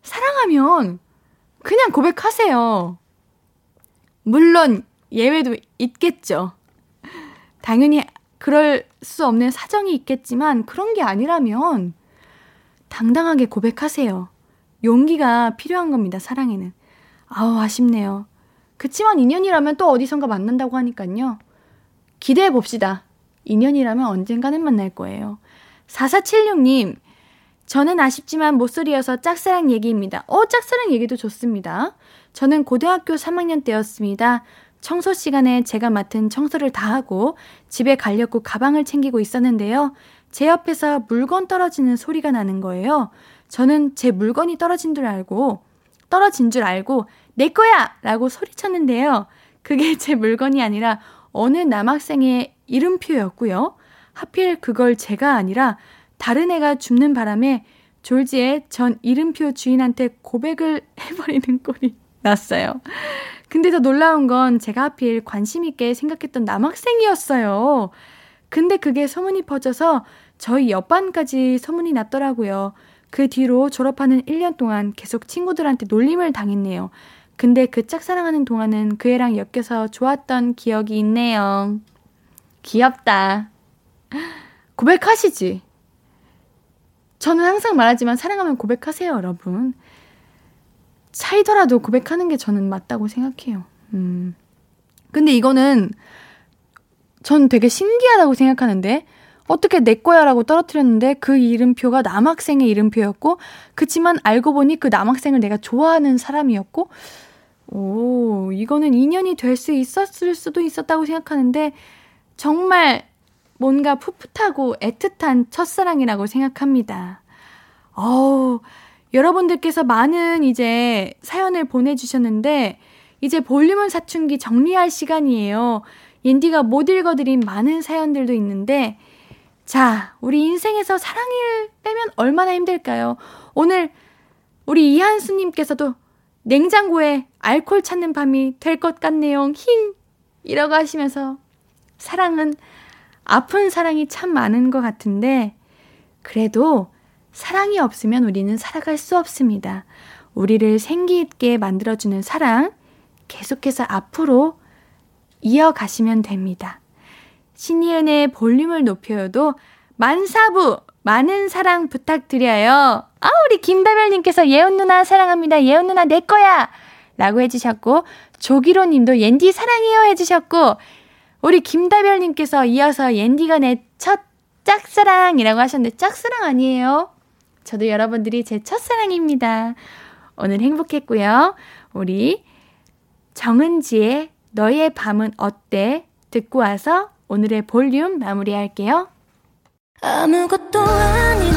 사랑하면 그냥 고백하세요. 물론 예외도 있겠죠. 당연히 그럴 수 없는 사정이 있겠지만 그런 게 아니라면 당당하게 고백하세요. 용기가 필요한 겁니다, 사랑에는. 아우, 아쉽네요. 그치만 인연이라면 또 어디선가 만난다고 하니깐요. 기대해 봅시다. 인연이라면 언젠가는 만날 거예요. 4476님, 저는 아쉽지만 모쏠이어서 짝사랑 얘기입니다. 어, 짝사랑 얘기도 좋습니다. 저는 고등학교 3학년 때였습니다. 청소 시간에 제가 맡은 청소를 다 하고 집에 가려고 가방을 챙기고 있었는데요. 제 옆에서 물건 떨어지는 소리가 나는 거예요. 저는 제 물건이 떨어진 줄 알고, 떨어진 줄 알고, 내 거야! 라고 소리쳤는데요. 그게 제 물건이 아니라 어느 남학생의 이름표였고요. 하필 그걸 제가 아니라 다른 애가 줍는 바람에 졸지에 전 이름표 주인한테 고백을 해버리는 꼴이. 났어요. 근데 더 놀라운 건 제가 하필 관심있게 생각했던 남학생이었어요. 근데 그게 소문이 퍼져서 저희 옆반까지 소문이 났더라고요. 그 뒤로 졸업하는 1년 동안 계속 친구들한테 놀림을 당했네요. 근데 그 짝사랑하는 동안은 그 애랑 엮여서 좋았던 기억이 있네요. 귀엽다. 고백하시지? 저는 항상 말하지만 사랑하면 고백하세요, 여러분. 차이더라도 고백하는 게 저는 맞다고 생각해요. 음. 근데 이거는 전 되게 신기하다고 생각하는데 어떻게 내 거야라고 떨어뜨렸는데 그 이름표가 남학생의 이름표였고 그치만 알고 보니 그 남학생을 내가 좋아하는 사람이었고 오 이거는 인연이 될 수 있었을 수도 있었다고 생각하는데 정말 뭔가 풋풋하고 애틋한 첫사랑이라고 생각합니다. 어우 여러분들께서 많은 이제 사연을 보내주셨는데 이제 볼륨은 사춘기 정리할 시간이에요. 옌디가 못 읽어드린 많은 사연들도 있는데 자, 우리 인생에서 사랑을 빼면 얼마나 힘들까요? 오늘 우리 이한수님께서도 냉장고에 알콜 찾는 밤이 될 것 같네요. 힝! 이라고 하시면서 사랑은 아픈 사랑이 참 많은 것 같은데 그래도 사랑이 없으면 우리는 살아갈 수 없습니다. 우리를 생기 있게 만들어주는 사랑 계속해서 앞으로 이어가시면 됩니다. 신이은의 볼륨을 높여도 만사부 많은 사랑 부탁드려요. 아, 우리 김다별님께서 예언 누나 사랑합니다. 예언 누나 내 거야! 라고 해주셨고, 조기로 님도 옌디 사랑해요 해주셨고, 우리 김다별님께서 이어서 옌디가 내 첫 짝사랑이라고 하셨는데, 짝사랑 아니에요? 저도 여러분들이 제 첫사랑입니다. 오늘 행복했고요. 우리 정은지의 너의 밤은 어때? 듣고 와서 오늘의 볼륨 마무리할게요. 아무것도 아닌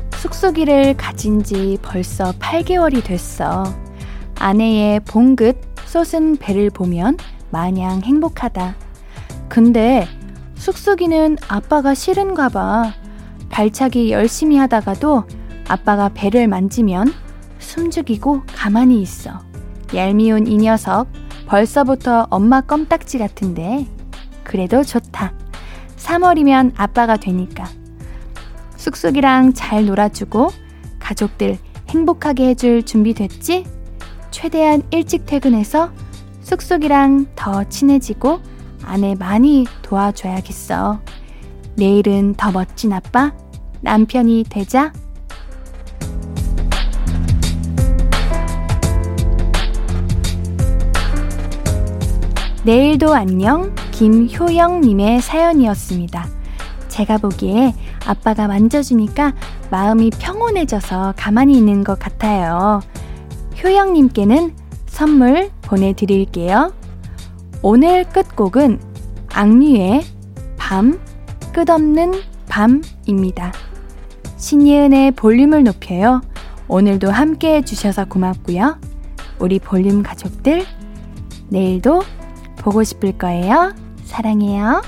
쑥쑥이를 가진 지 벌써 8개월이 됐어. 아내의 봉긋 솟은 배를 보면 마냥 행복하다. 근데 쑥쑥이는 아빠가 싫은가 봐. 발차기 열심히 하다가도 아빠가 배를 만지면 숨죽이고 가만히 있어. 얄미운 이 녀석 벌써부터 엄마 껌딱지 같은데 그래도 좋다. 3월이면 아빠가 되니까. 쑥쑥이랑 잘 놀아주고 가족들 행복하게 해줄 준비 됐지? 최대한 일찍 퇴근해서 쑥쑥이랑 더 친해지고 아내 많이 도와줘야겠어. 내일은 더 멋진 아빠, 남편이 되자. 내일도 안녕 김효영님의 사연이었습니다. 제가 보기에 아빠가 만져주니까 마음이 평온해져서 가만히 있는 것 같아요. 효영님께는 선물 보내드릴게요. 오늘 끝곡은 악뮤의 밤, 끝없는 밤입니다. 신예은의 볼륨을 높여요. 오늘도 함께 해주셔서 고맙고요. 우리 볼륨 가족들, 내일도 보고 싶을 거예요. 사랑해요.